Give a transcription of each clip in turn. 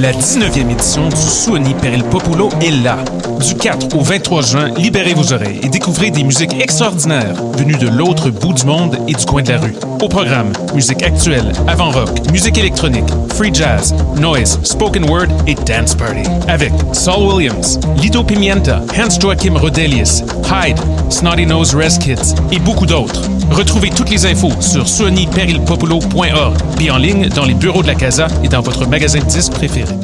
La 19e édition du Suoni per il Popolo est là. Du 4 au 23 juin, libérez vos oreilles et découvrez des musiques extraordinaires venues de l'autre bout du monde et du coin de la rue. Au programme, musique actuelle, avant-rock, musique électronique, free jazz, noise, spoken word et dance party. Avec Saul Williams, Lido Pimienta, Hans Joachim Rodelius, Hyde, Snotty Nose Res Kids et beaucoup d'autres. Retrouvez toutes les infos sur suoniperilpopolo.org et en ligne dans les bureaux de la Casa et dans votre magasin de disques préféré.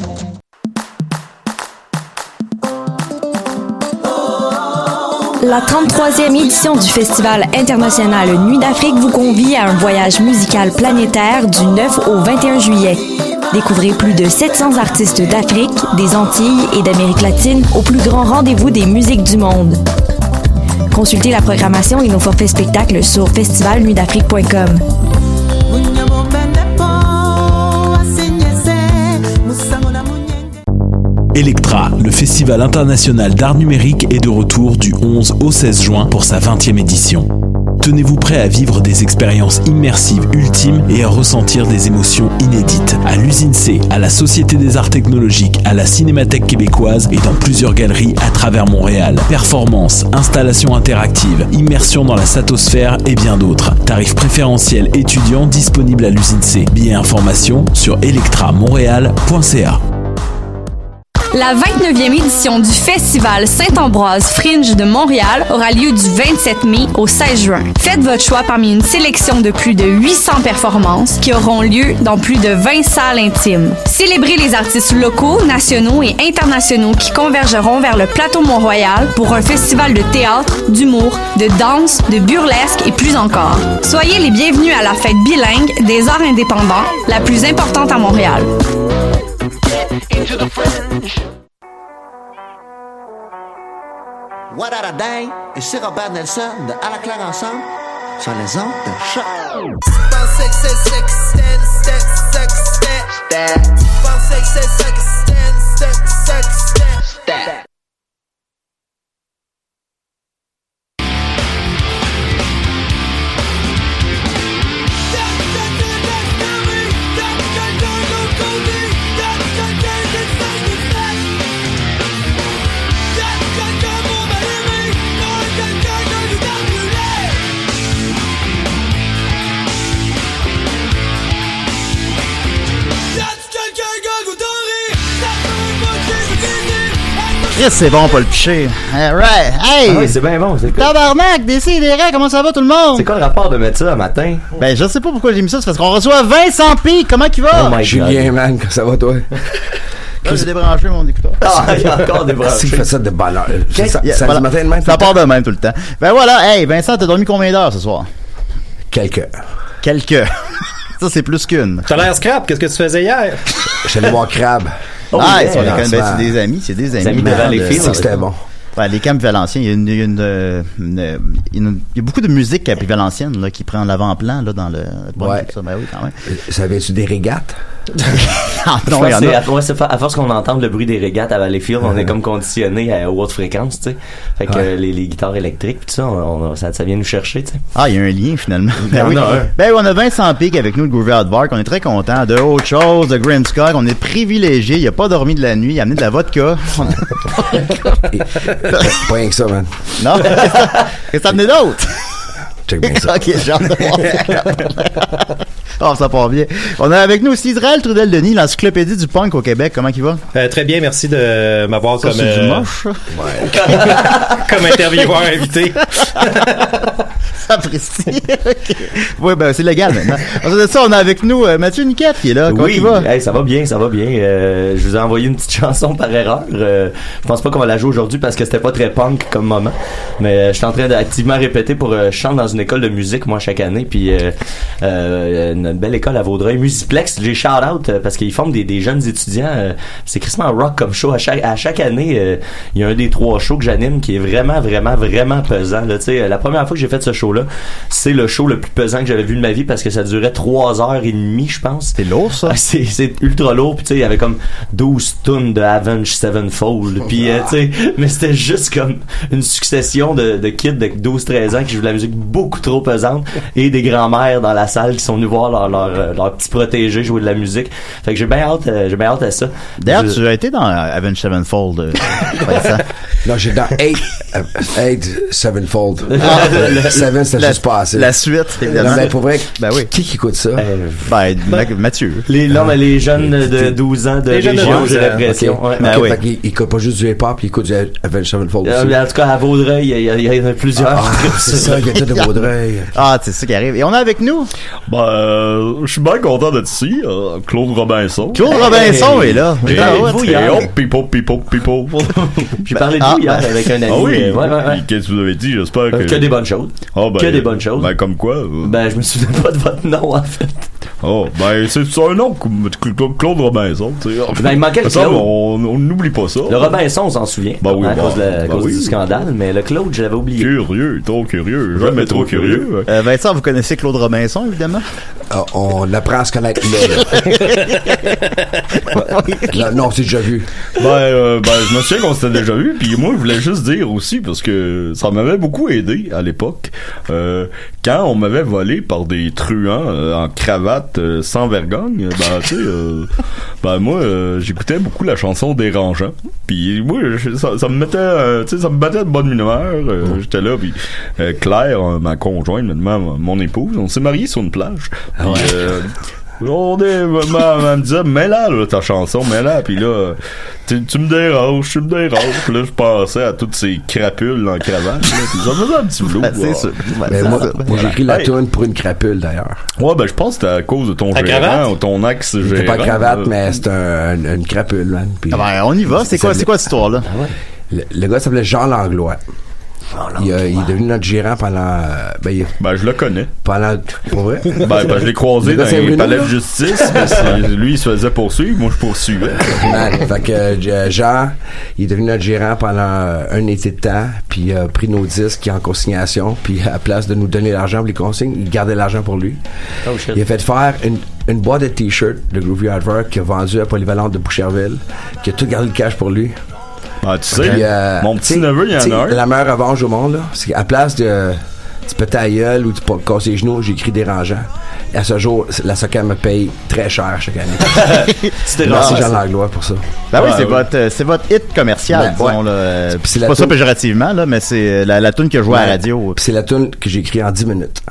La 33e édition du Festival international Nuit d'Afrique vous convie à un voyage musical planétaire du 9 au 21 juillet. Découvrez plus de 700 artistes d'Afrique, des Antilles et d'Amérique latine au plus grand rendez-vous des musiques du monde. Consultez la programmation et nos forfaits spectacles sur festivalnuitdafrique.com. Electra, le festival international d'art numérique, est de retour du 11 au 16 juin pour sa 20e édition. Tenez-vous prêt à vivre des expériences immersives ultimes et à ressentir des émotions inédites. À l'usine C, à la Société des Arts Technologiques, à la Cinémathèque québécoise et dans plusieurs galeries à travers Montréal. Performances, installations interactives, immersion dans la satosphère et bien d'autres. Tarifs préférentiels étudiants disponibles à l'usine C. Billets informations sur electramontréal.ca. La 29e édition du Festival Saint-Ambroise Fringe de Montréal aura lieu du 27 mai au 16 juin. Faites votre choix parmi une sélection de plus de 800 performances qui auront lieu dans plus de 20 salles intimes. Célébrez les artistes locaux, nationaux et internationaux qui convergeront vers le plateau Mont-Royal pour un festival de théâtre, d'humour, de danse, de burlesque et plus encore. Soyez les bienvenus à la fête bilingue des arts indépendants, la plus importante à Montréal. What a Day et c'est Robert Nelson de À la claire ensemble sur les ondes de choc. Chris, c'est bon, Paul Piché. Alright. Hey! Ah oui, c'est bien bon. C'est quoi, Tabarnak, décidérez, comment ça va tout le monde? c'est quoi le rapport de mettre ça un matin? Ben, je sais pas pourquoi j'ai mis ça, c'est parce qu'on reçoit Vincent P. Comment il va? Oh my Julien, man, ça va toi? Là, j'ai débranché mon écouteur. Ah, il y a encore branchés. il fait ça de bonheur. Ça, Yeah, ça voilà. du matin de même. Ça part de même tout le temps. Ben voilà, hey, Vincent, t'as dormi combien d'heures ce soir? Quelques. Quelques. ça, c'est plus qu'une. T'as l'air scrap, qu'est-ce que tu faisais hier? Allé voir Crabe. Oh, ah, yeah. ils sont les- ben, lancement. c'est des amis, c'est des amis. amis de man, Valleyfield. C'est que c'était bon. Ouais, les camps valenciens, il y a une, il y a une, euh, une- une- il y a beaucoup de musique à valencienne là qui prend l'avant-plan là dans le. Ouais. Ça, ben oui, quand même. Ça vient-tu des régates? Je pense y en a. à, ouais, c'est fa- à force qu'on entende le bruit des régates à Valleyfield, on est comme conditionné à haute fréquence, tu sais. Fait que Ouais. euh, les, les guitares électriques, pis tout ça, on- on- ça, ça vient nous chercher, tu sais. Ah, il y a un lien finalement. Ben en oui. a un. Ben oui, on a Vincent Pic avec nous de Groovy Hardvark. On est très content de autre chose, de Grimscock. On est privilégié. Il a pas dormi de la nuit. Il a amené de la vodka. Pas rien que ça, man. non? Qu'est-ce que t'as amené d'autre? Check bien ça. ok, j'ai Oh, ça part bien. On a avec nous aussi Israël Trudel-Denis, l'encyclopédie du punk au Québec. Comment il va? Euh, très bien, merci de m'avoir comme, euh, comme intervieweur invité. Apprécie. Ok. Oui, ben, c'est légal maintenant. Ensuite de ça, on a avec nous euh, Mathieu Niquette qui est là. Comment oui, il va? hey, ça va bien, ça va bien. Euh, je vous ai envoyé une petite chanson par erreur. Euh, je pense pas qu'on va la jouer aujourd'hui parce que c'était pas très punk comme moment. Mais euh, je suis en train d'activement répéter pour euh, je chante dans une école de musique moi chaque année. Puis euh, euh, une belle école à Vaudreuil, Musiplex. J'ai shout out euh, parce qu'ils forment des, des jeunes étudiants. euh, c'est crissement rock comme show à chaque à chaque année. euh, Il y a un des trois shows que j'anime qui est vraiment vraiment vraiment pesant. Là, tu sais, la première fois que j'ai fait ce show show-là. C'est le show le plus pesant que j'avais vu de ma vie parce que ça durait trois heures et demie, je pense. C'est lourd, ça. Ah, c'est, c'est ultra lourd, puis tu sais, il y avait comme 12 tonnes de Avenge Sevenfold, puis euh, tu sais, mais c'était juste comme une succession de, de kids de 12-13 ans qui jouent de la musique beaucoup trop pesante et des grands-mères dans la salle qui sont venues voir leur, leur, euh, leur petit protégé jouer de la musique. Fait que j'ai bien hâte, euh, j'ai bien hâte à ça. D'ailleurs, Je- tu as été dans Avenged Sevenfold. euh. Non, j'ai dans 8, 8 Sevenfold. Ah, Seven, c'était la- juste pas assez. La suite, évidemment. Pour vrai, Ben oui. qui qui écoute ça? euh, Ben, Ma- Mathieu. les, non, mais les jeunes de 12 ans de Les région, 12 j'ai ans, l'impression. Ok. ouais. Ben oui. fait qu'il- il écoute pas juste du hip-hop, il écoute du Avenged Sevenfold Euh, aussi. en tout cas, à Vaudreuil, il y, en a plusieurs. Ah, c'est ça, il y a tout de Vaudreuil. Ah, c'est ça qui arrive. Et on a avec nous? Ben, euh, je suis bien content d'être ici. euh, Claude Robinson. Claude Robinson est là. J'ai Et, parlé de vous pipo, pipo, pipo. J'ai parlé de Ah, vous hier ben- avec un ami. Oui? euh, ouais, ouais, ouais. Qu'est-ce que vous avez dit? J'espère que... Que des bonnes choses. Ben, que des bonnes choses. Ben, comme quoi? euh, Ben, je me souviens pas de votre nom, en fait. Oh, ben, c'est un nom, Claude Robinson, tu sais. Ben, il manquait le Claude. on on n'oublie pas ça. Le Robinson, on s'en souvient. Ben oui, hein, à ben, cause, ben du scandale, mais le Claude, je l'avais oublié. Curieux, trop curieux, jamais trop curieux. Euh, Vincent, vous connaissez Claude Robinson, évidemment? Ah, on apprend à se connaître là. là. Là, non, c'est déjà vu. Ben, euh, ben, je me souviens qu'on s'était déjà vu, puis moi, je voulais juste dire aussi, parce que ça m'avait beaucoup aidé à l'époque, euh, quand on m'avait volé par des truands euh, en cravate euh, sans vergogne, ben, tu sais, euh, ben, moi, euh, j'écoutais beaucoup la chanson Dérangeant, puis moi, je- ça, ça me mettait, tu sais, ça me battait de bonne humeur, euh, j'étais là, puis euh, Claire, euh, ma conjointe, maintenant, mon épouse, on s'est mariés sur une plage, puis, euh, on est, ma, ma- elle me disait, mets là, là, ta chanson, mets là, puis là, tu, tu me déranges, tu me déranges, puis là, je pensais à toutes ces crapules en cravate, là, faisait un petit flou. Ben, c'est. Ben, Mais c'est moi, j'ai écrit la Hey. tune pour une crapule d'ailleurs. Ouais, ben, je pense que c'était à cause de ton gérant cravate? ou ton ex-gérant. C'était pas cravate, mais c'est un, une, une crapule, man. Ah ben, on y va. C'est quoi, c'est quoi cette histoire-là? le, le gars s'appelait Jean Langlois. Il, a- il est devenu notre gérant pendant. euh, Ben, il, Ben, je le connais. pendant. Pour vrai? Ben, ben, je l'ai croisé dans les palais de justice, mais lui, il se faisait poursuivre, moi, je poursuivais. Man, fait que euh, Jean, il est devenu notre gérant pendant euh, un été de temps, puis il a pris nos disques en consignation, puis à la place de nous donner l'argent pour les consignes, il gardait l'argent pour lui. Oh shit. Il a fait faire une, une boîte de t-shirts de Groovy Hardware qu'il a vendu à Polyvalente de Boucherville, qui a tout gardé le cash pour lui. Ben, tu sais, euh, mon petit neveu, il y en a un. La meilleure revanche au monde, là, c'est qu'à place de tu péter la gueule ou tu peux casser les genoux, j'ai écrit dérangeant. Et à ce jour, la SOCAM me paye très cher chaque année. C'était Merci. Jean Langlois pour ça. Ben oui, Ouais, c'est ouais. votre, euh, c'est votre hit commercial, Ben, disons, ouais. Euh, c'est C'est la pas ça péjorativement, là, mais c'est euh, la, la tune qui a joué à la Ouais. radio. Puis c'est la tune que j'ai écrite en 10 minutes.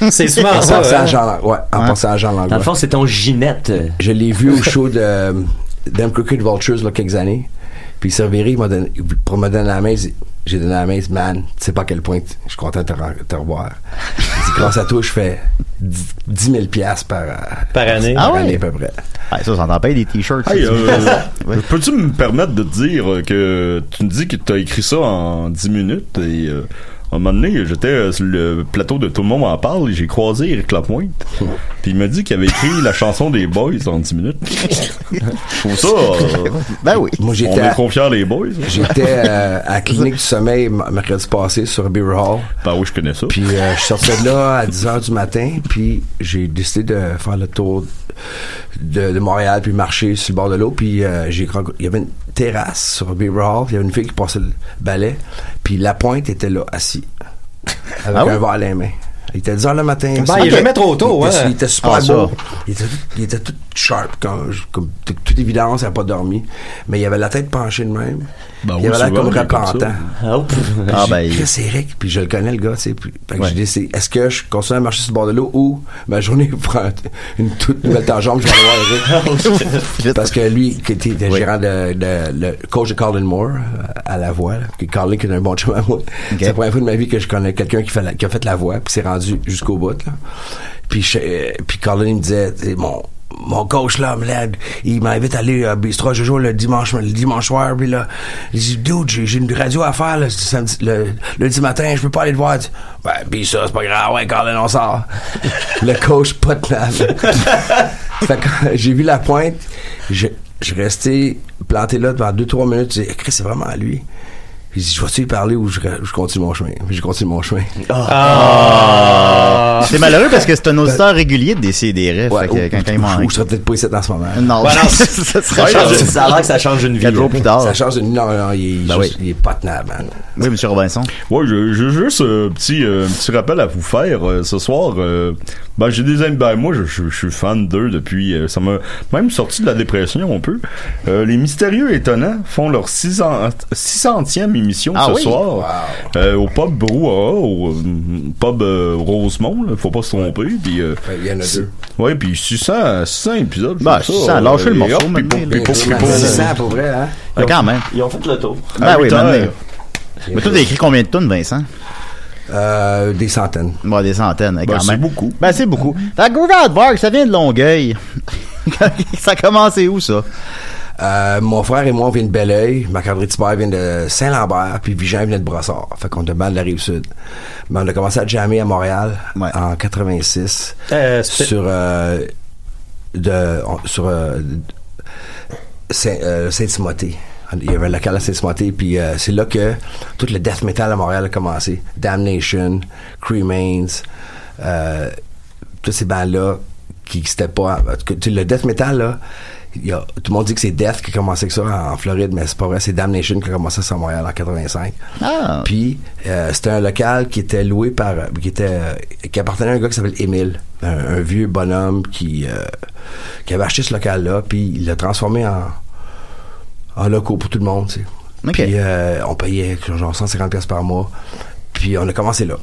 C'est souvent En ça. à hein. Jean, Lang- ouais, en Hein? passant à Jean Dans Langlois. le fond, c'est ton Ginette. euh, Je l'ai vu au show de euh, Them Crooked Vultures, là, quelques années. Puis Cerveri, il m'a donné, pour me donner la main, j'ai donné la main, man, tu sais pas à quel point je suis content de te, re- te revoir. Dit, grâce à toi, je fais 10 10 000 piastres par, euh, Par année. Ah par ouais? année à peu près. Ah, ça, ça t'en paye des t-shirts. Hey, euh, Peux-tu me permettre de te dire que tu me dis que tu as écrit ça en 10 minutes et euh, un moment donné, j'étais euh, sur le plateau de Tout le monde en parle et j'ai croisé Eric Lapointe. Puis il m'a dit qu'il avait écrit la chanson des Boys en 10 minutes. Je trouve ça... euh, Ben oui. Moi, on j'étais est à, confiants les Boys. hein. j'étais euh, à la clinique du sommeil mercredi passé sur Beer Hall. Ben oui, je connais ça. Puis euh, je sortais de là à 10 h du matin, puis j'ai décidé de faire le tour de, de Montréal, puis marcher sur le bord de l'eau, puis euh, j'ai rencontré- il y avait une terrasse sur Beaver Hall, il y avait une fille qui passait le balai, puis la pointe était là, assis, avec Ah oui? un verre à la main. Il était 10 h le matin. Ben, il est jamais trop tôt, il était, hein. il était super Ah, beau. Il était, tout, il était tout sharp, comme, comme toute évidence, il n'a pas dormi. Mais il avait la tête penchée de même. Ben il oui, avait l'air comme repentant. Ah, ouf. Ah, J'ai- ben, il- Chris Eric, puis je le connais le gars, tu sais. puis- Ouais. j'ai dit, c'est- est-ce que je continue à marcher sur le bord de l'eau ou ma journée prend un- une toute nouvelle tangente, je vais aller voir Eric. Parce que lui, qui était le Oui. gérant de, de- le coach de Colin Moore euh, à la voix, là, que Colin qui est un bon chum à moi. C'est la première fois de ma vie que je connais quelqu'un qui, fait la- qui a fait la voix, puis s'est rendu jusqu'au bout. Là. Puis, je- euh, puis Colin il me disait, tu sais, mon coach là il m'invite à aller à Bistro Jojo le dimanche le dimanche soir puis là il dit dude j'ai une radio à faire le, lundi matin je peux pas aller te voir. Ben pis ça c'est pas grave ouais Colin on sort. Le coach pas de plan. Fait que j'ai vu la pointe je je restais planté là devant deux trois minutes j'ai dit Chris, c'est vraiment lui Puis je vais-tu lui parler ou je, je continue mon chemin? Puis je continue mon chemin. Ah. C'est malheureux parce que c'est un auditeur régulier de DCDR. Ouais, que quand, quand il ou, ou je serais peut-être pas ici en ce moment. Non, Ouais, non, ça serait changé. ça a l'air que ça change une vie. Jours plus tard. Ça change de non, non, il est, Ben juste- il est pas tenable, man. Oui, monsieur Robinson. Ouais, j'ai juste un petit, euh, un petit rappel à vous faire euh, ce soir. euh, ben, j'ai des amis. Ben, moi, je, je- je suis fan d'eux depuis. euh, ça m'a même sorti de la dépression un peu. Euh, les Mystérieux Étonnants font leur 600, 600e émission Ah ce oui? soir euh, au pub Brouhaha, au euh, pub euh, Rosemont. Là, faut pas se tromper. Puis, euh, Il y en a deux. Ouais, puis 600, 600 épisodes. je Ben, trouve ça, 600, lâchez le morceau, hop, puis maintenant, pour- là. puis pour- puis pour- C'est ça, pour vrai, hein? Ah, quand même. Ils ont fait le tour. Ben oui, maintenant. heures. Mais toi, t'as écrit combien de tonnes, Vincent? Euh, des centaines. Bon, des centaines, Ben, quand c'est même. beaucoup. Ben, c'est beaucoup. Fait que Groove Out Bar, ça vient de Longueuil. ça a commencé où, ça? Euh, mon frère et moi, on vient de Belleuil. Marc-André Thibert vient de Saint-Lambert. Puis Vigent vient de Brossard. Fait qu'on est mal de la Rive-Sud. Mais on a commencé à jammer à Montréal Ouais. en 86. Euh, sur euh, de sur euh, euh, Saint-Timothée. Il y avait un local à Saint-Timothée, puis euh, c'est là que tout le death metal à Montréal a commencé. Damnation, Cremains, euh, toutes ces bandes-là qui n'existaient pas. le death metal, là, y a, tout le monde dit que c'est Death qui a commencé avec ça en, en Floride, mais c'est pas vrai, c'est Damnation qui a commencé ça à Montréal en 85. Ah. Puis euh, c'était un local qui était loué par qui était euh, qui appartenait à un gars qui s'appelle Émile, un, un vieux bonhomme qui euh, qui avait acheté ce local là, puis il l'a transformé en en locaux pour tout le monde, tu sais. Ok. Puis euh, on payait genre 150 pièces par mois. Puis on a commencé là.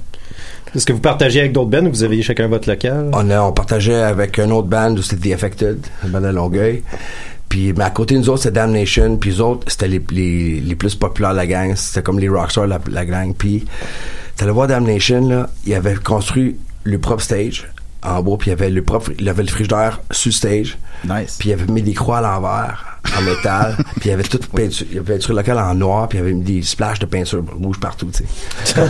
Est-ce que vous partagez avec d'autres bands ou vous avez chacun votre local? On, a, on partageait avec une autre band, c'était The Affected, une bande à Longueuil. Puis, mais à côté de nous autres, c'était Damnation. Puis, les autres, c'était les, les, les plus populaires de la gang. C'était comme les rockstars, la, la gang. Puis, t'allais voir Damnation, là, ils avaient construit le propre stage en bois. Puis, il y avait le propre, il avait le frigidaire sur stage. Nice. Puis, il avait mis des croix à l'envers, en métal. puis, il avait toute peinture, il avait peinture locale en noir. Puis, il avait mis des splashes de peinture rouge partout, tu sais.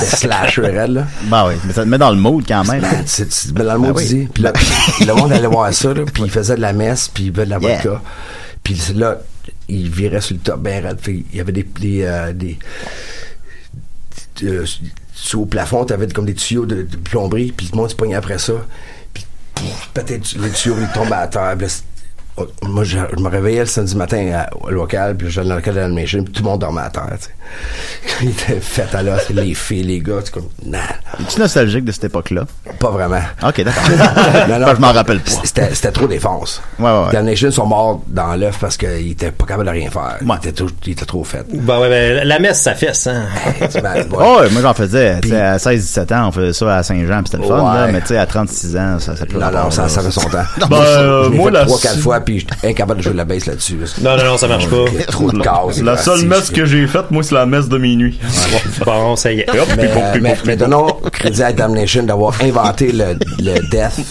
C'était slasher, raide, là. Ben oui, mais ça te met dans le mood quand même. Ben, tu- tu- ben, dans le mot, Ben tu oui. dis. Puis là, le monde allait voir ça, là, puis il faisait de la messe, puis il buvait de la Yeah. vodka. Puis là, il virait sur le top ben. Fait, il y avait des... des, euh, des euh, sous au plafond, t'avais comme des tuyaux de, de plomberie, puis le monde se pognait après ça. Puis peut-être les tuyaux, ils tombaient à terre. Là, c'est- moi, je, je me réveillais le samedi matin à- au local, puis j'allais dans le local d'animation, puis tout le monde dormait à terre, tu sais. Il était fait à l'os, les filles, les gars, c'est comme, nah, Es-tu nostalgique de cette époque-là? pas vraiment. Ok, d'accord. Non, non, je m'en rappelle pas. C'était, c'était trop défense. Ouais, ouais, ouais. Damnation sont morts dans l'œuf parce qu'ils étaient pas capables de rien faire. Ils, étaient trop, ils étaient trop faits. Ben ouais, ben, la messe, ça fesse, hein? Tu ouais. Oh, ouais, moi j'en faisais, tu à 16-17 ans, on faisait ça à Saint-Jean, puis c'était le fun, Ouais. là, mais tu sais, à 36 ans, ça, ça peut non, non, ça, ça fait son temps. Ben, moi, euh, moi, fait trois, quatre fois, puis j'étais incapable de jouer de la bass là-dessus. Non, non, non, ça marche pas. Trop de cases. La seule messe que j'ai faite, moi, c'est la messe de minuit. Bon, ça y est. Hop, Mais, euh, mais, donnons crédit à Damnation d'avoir inventé le, le death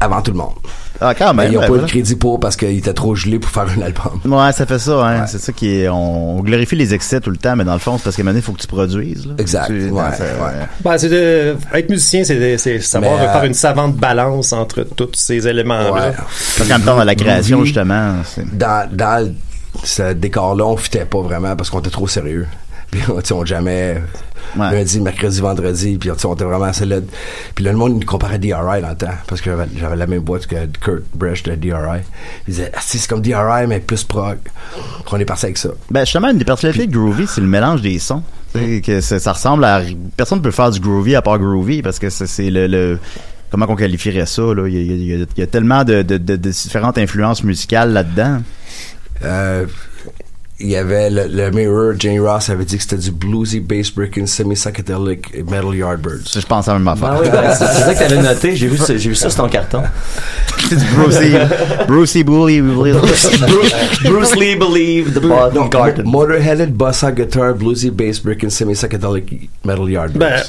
avant tout le monde. Ah, quand Mais même. ils n'ont ouais, pas eu le crédit pour parce qu'il était trop gelé pour faire un album. Ouais, ça fait ça, hein. C'est ça qui est, on, glorifie les excès tout le temps, mais dans le fond, c'est parce qu'à un moment donné, il faut que tu produises, là. Exact. Tu- Ouais, ça- ouais. Ben, c'est de, être musicien, c'est, savoir Mais, euh, faire une savante balance entre tous ces éléments-là. Ouais. Temps, dans la création, justement, dans, dans le- ce décor-là, on fitait pas vraiment parce qu'on était trop sérieux. Puis, sais, on jamais Ouais. lundi, mercredi, vendredi, puis on était vraiment. Puis là, le monde nous comparait à DRI dans le temps, parce que j'avais, la même boîte que Kurt Bresch de DRI. Ils disaient, ah, si, c'est comme DRI, mais plus prog. On est parti avec ça. Ben, justement, une des particularités de Groovy, c'est le mélange des sons. Que ça ressemble à... Personne ne peut faire du Groovy à part Groovy, parce que c'est, le... le- Comment qu'on qualifierait ça, là? Il y a, il y a- il y a tellement de, de- de- de différentes influences musicales là-dedans. Euh, il y avait le, le Mirror, Jane Ross avait dit que c'était du bluesy, bass breaking, semi-psychedelic metal yardbirds. Je pense à la même affaire. Ah oui, ben, c'est ça que t'avais noté. J'ai vu, ça- j'ai vu ça sur ton carton. c'est du Brucey... Brucey Bully... Bruce Lee believed the bottom garden. Motor-headed, bossa guitar, bluesy, bass breaking, semi-psychedelic metal yardbirds. Ben,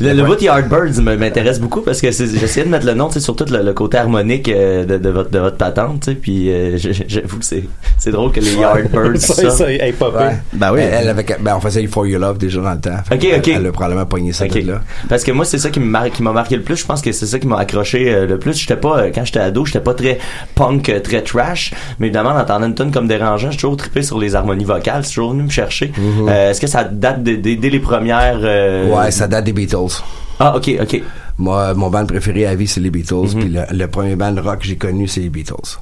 Le, le bout Yardbirds me- m'intéresse beaucoup parce que j'essayais de mettre le nom, tu sais, sur tout le, le côté harmonique euh, de, de votre de votre patente, tu sais, puis euh, j'avoue que c'est c'est drôle que les Yardbirds Ça, ça. hey, popé. Ouais. Ben oui. Elle, elle avait, ben, on faisait For Your Love déjà dans le temps. Fait Ok, que ok. Elle, elle a probablement pogné ça Ok. de là. Parce que moi, c'est ça qui mar- m'a marqué le plus. Je pense que c'est ça qui m'a accroché euh, le plus. J'étais pas, euh, quand j'étais ado, j'étais pas très punk, euh, très trash. Mais évidemment, en entendant une tune comme dérangeant, j'ai toujours trippé sur les harmonies vocales. C'est toujours venu me chercher. Euh, Est-ce que ça date de- de- dès les premières... euh, Ouais, ça date des Beatles. Ah, ok, ok. Moi, mon band préféré à vie, c'est les Beatles. Mhm. Puis le, le premier band rock que j'ai connu, c'est les Beatles.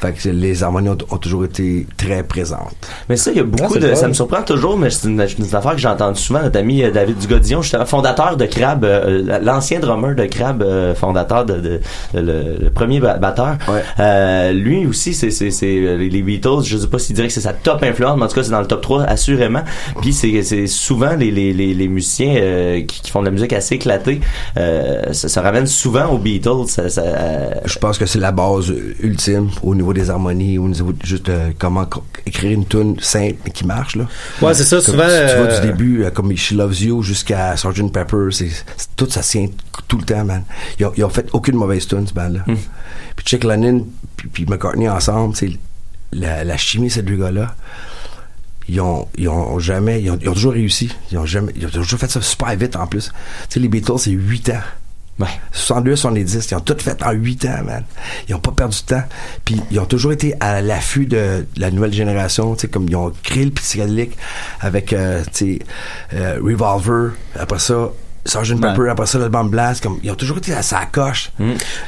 Fait que les harmonies ont, ont toujours été très présentes. Mais ça, il y a beaucoup Ah, de. Ça me surprend toujours, mais c'est une, une affaire que j'ai entendue souvent. Notre ami euh, David Dugodillon, justement, fondateur de Crab, euh, l'ancien drummer de Crab, euh, fondateur de, de- de- le, le premier ba- batteur. Ouais. Euh, lui aussi, c'est les les Beatles. Je sais pas s'il dirait que c'est sa top influence, mais en tout cas, c'est dans le top 3 assurément. Puis c'est souvent les les les, les musiciens euh, qui, qui font de la musique assez éclatée. Euh, ça, ça ramène souvent aux Beatles. Ça, ça, euh, Je pense que c'est la base ultime au niveau des harmonies, au niveau de juste euh, comment co- écrire une tune simple qui marche là. Ouais, c'est ça, souvent, si tu vas euh, du début, euh, comme She Loves You jusqu'à Sgt Pepper, c'est tout ça tient tout le temps, man. Ils ont, ils ont fait aucune mauvaise tune, ce band-là. Hmm. Puis Chick Lennon puis, puis McCartney ensemble, c'est la, la chimie ces deux gars-là. Ils ont, ils ont jamais, ils ont, ils ont toujours réussi. Ils ont jamais, ils ont toujours fait ça super vite en plus. Tu sais, les Beatles, c'est 8 ans. Ouais. 62, 70, ils ont tout fait en 8 ans, man. Ils ont pas perdu de temps. Puis ils ont toujours été à l'affût de la nouvelle génération, tu sais, comme ils ont créé le psychédélique avec, euh, tu sais, euh, Revolver, après ça, Sgt. Pepper, après ça, l'album Blast, comme, ils ont toujours été à sa coche.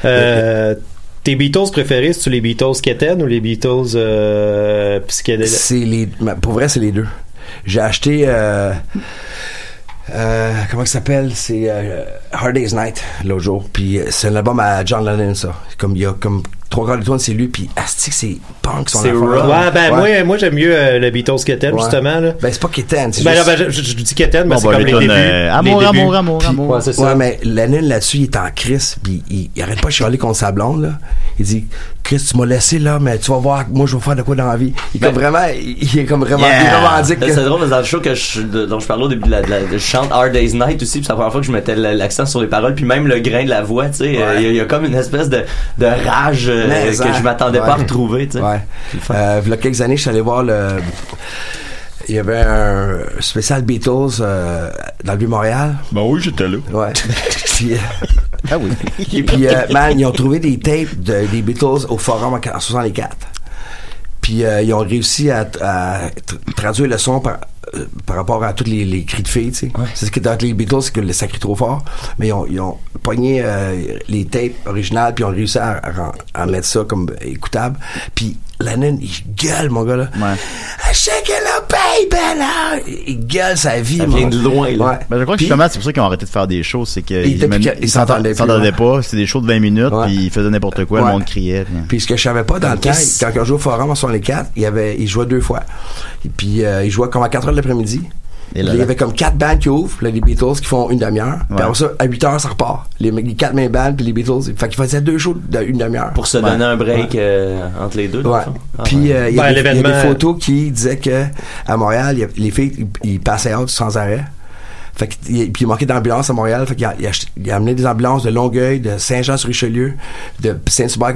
Euh, tes Beatles préférés, c'est-tu les Beatles quétaines ou les Beatles euh, psychédéliques? C'est les, pour vrai, c'est les deux. J'ai acheté, euh, euh, comment ça s'appelle? C'est euh, Hard Day's Night, l'autre jour. Puis euh, c'est un album à John Lennon, ça. Comme il y a comme trois quarts de tourne, c'est lui. Puis Asti, c'est punk son C'est rock. Ouais, ben Ouais. moi, moi j'aime mieux euh, le Beatles quétaine, Ouais. justement. Là. Ben, c'est pas c'est Ben, juste... non, ben, je, je- je dis quétaine, mais Bon, c'est bah, comme les les tunes, débuts. euh, Les amour, débuts. amour, amour, amour. Ouais, c'est ça. Ouais, mais Lennon là-dessus, il est en crise, puis il, il arrête pas de chialer contre sa blonde, là. Il dit, Chris, tu m'as laissé là, mais tu vas voir, moi, je vais faire de quoi dans la vie. Il est comme vraiment, il, est comme vraiment, il est romantique. C'est drôle, mais dans le show que je, dont je parlais au début, de la, de la- je chante Hard Day's Night aussi, puis c'est la première fois que je mettais l'accent sur les paroles, puis même le grain de la voix, tu sais, euh, il y, a- il y a comme une espèce de, de rage euh, que je m'attendais pas à retrouver, tu sais. Ouais. Euh, il y a quelques années, je suis allé voir le. Il y avait un spécial Beatles euh, dans le Vieux-Montréal. Ben oui, j'étais là. Ouais. puis, euh, Ah oui. Et puis, euh, man, ils ont trouvé des tapes de- des Beatles au forum en, en 64. Puis, euh, ils ont réussi à, à tra- traduire le son par, euh, par rapport à tous les, les cris de filles, tu sais. C'est ce que dans les Beatles, c'est que le ça crie trop fort. Mais ils ont, ils ont pogné euh, les tapes originales, puis ils ont réussi à, à, à mettre ça comme écoutable. Puis, Lennon, il gueule, mon gars, là. Ouais. Shake it baby, là! Il gueule sa vie, Ça vient de loin, là. Ouais. Ben, je crois que justement, c'est pour ça qu'ils ont arrêté de faire des shows, c'est qu'ils s'entendaient plus, pas. C'était des shows de 20 minutes, Ouais. puis ils faisaient n'importe quoi, Ouais. le monde criait. puis- ce que je savais pas dans le temps, quand on jouait au forum en 64, il y avait, il jouait deux fois. Et puis euh, il jouait comme à 4 heures de l'après-midi. Et là, il y avait comme quatre bands qui ouvrent, puis là, les Beatles qui font une demi-heure. Puis après ça, à 8 heures, ça repart. Les, les quatre mains bands, puis les Beatles. Fait qu'ils faisaient deux shows d'une demi-heure. Pour se donner un break euh, entre les deux, Ouais. Ah, Puis ouais. euh, il y, Ben, a des- il y a des photos qui disaient que à Montréal, il y a- les filles, ils, passaient out sans arrêt. Fait que, il- puis il manquait d'ambulances à Montréal. Fait qu'il a, il a, il a amené des ambulances de Longueuil, de Saint-Jean-sur-Richelieu, de Saint-Hubert,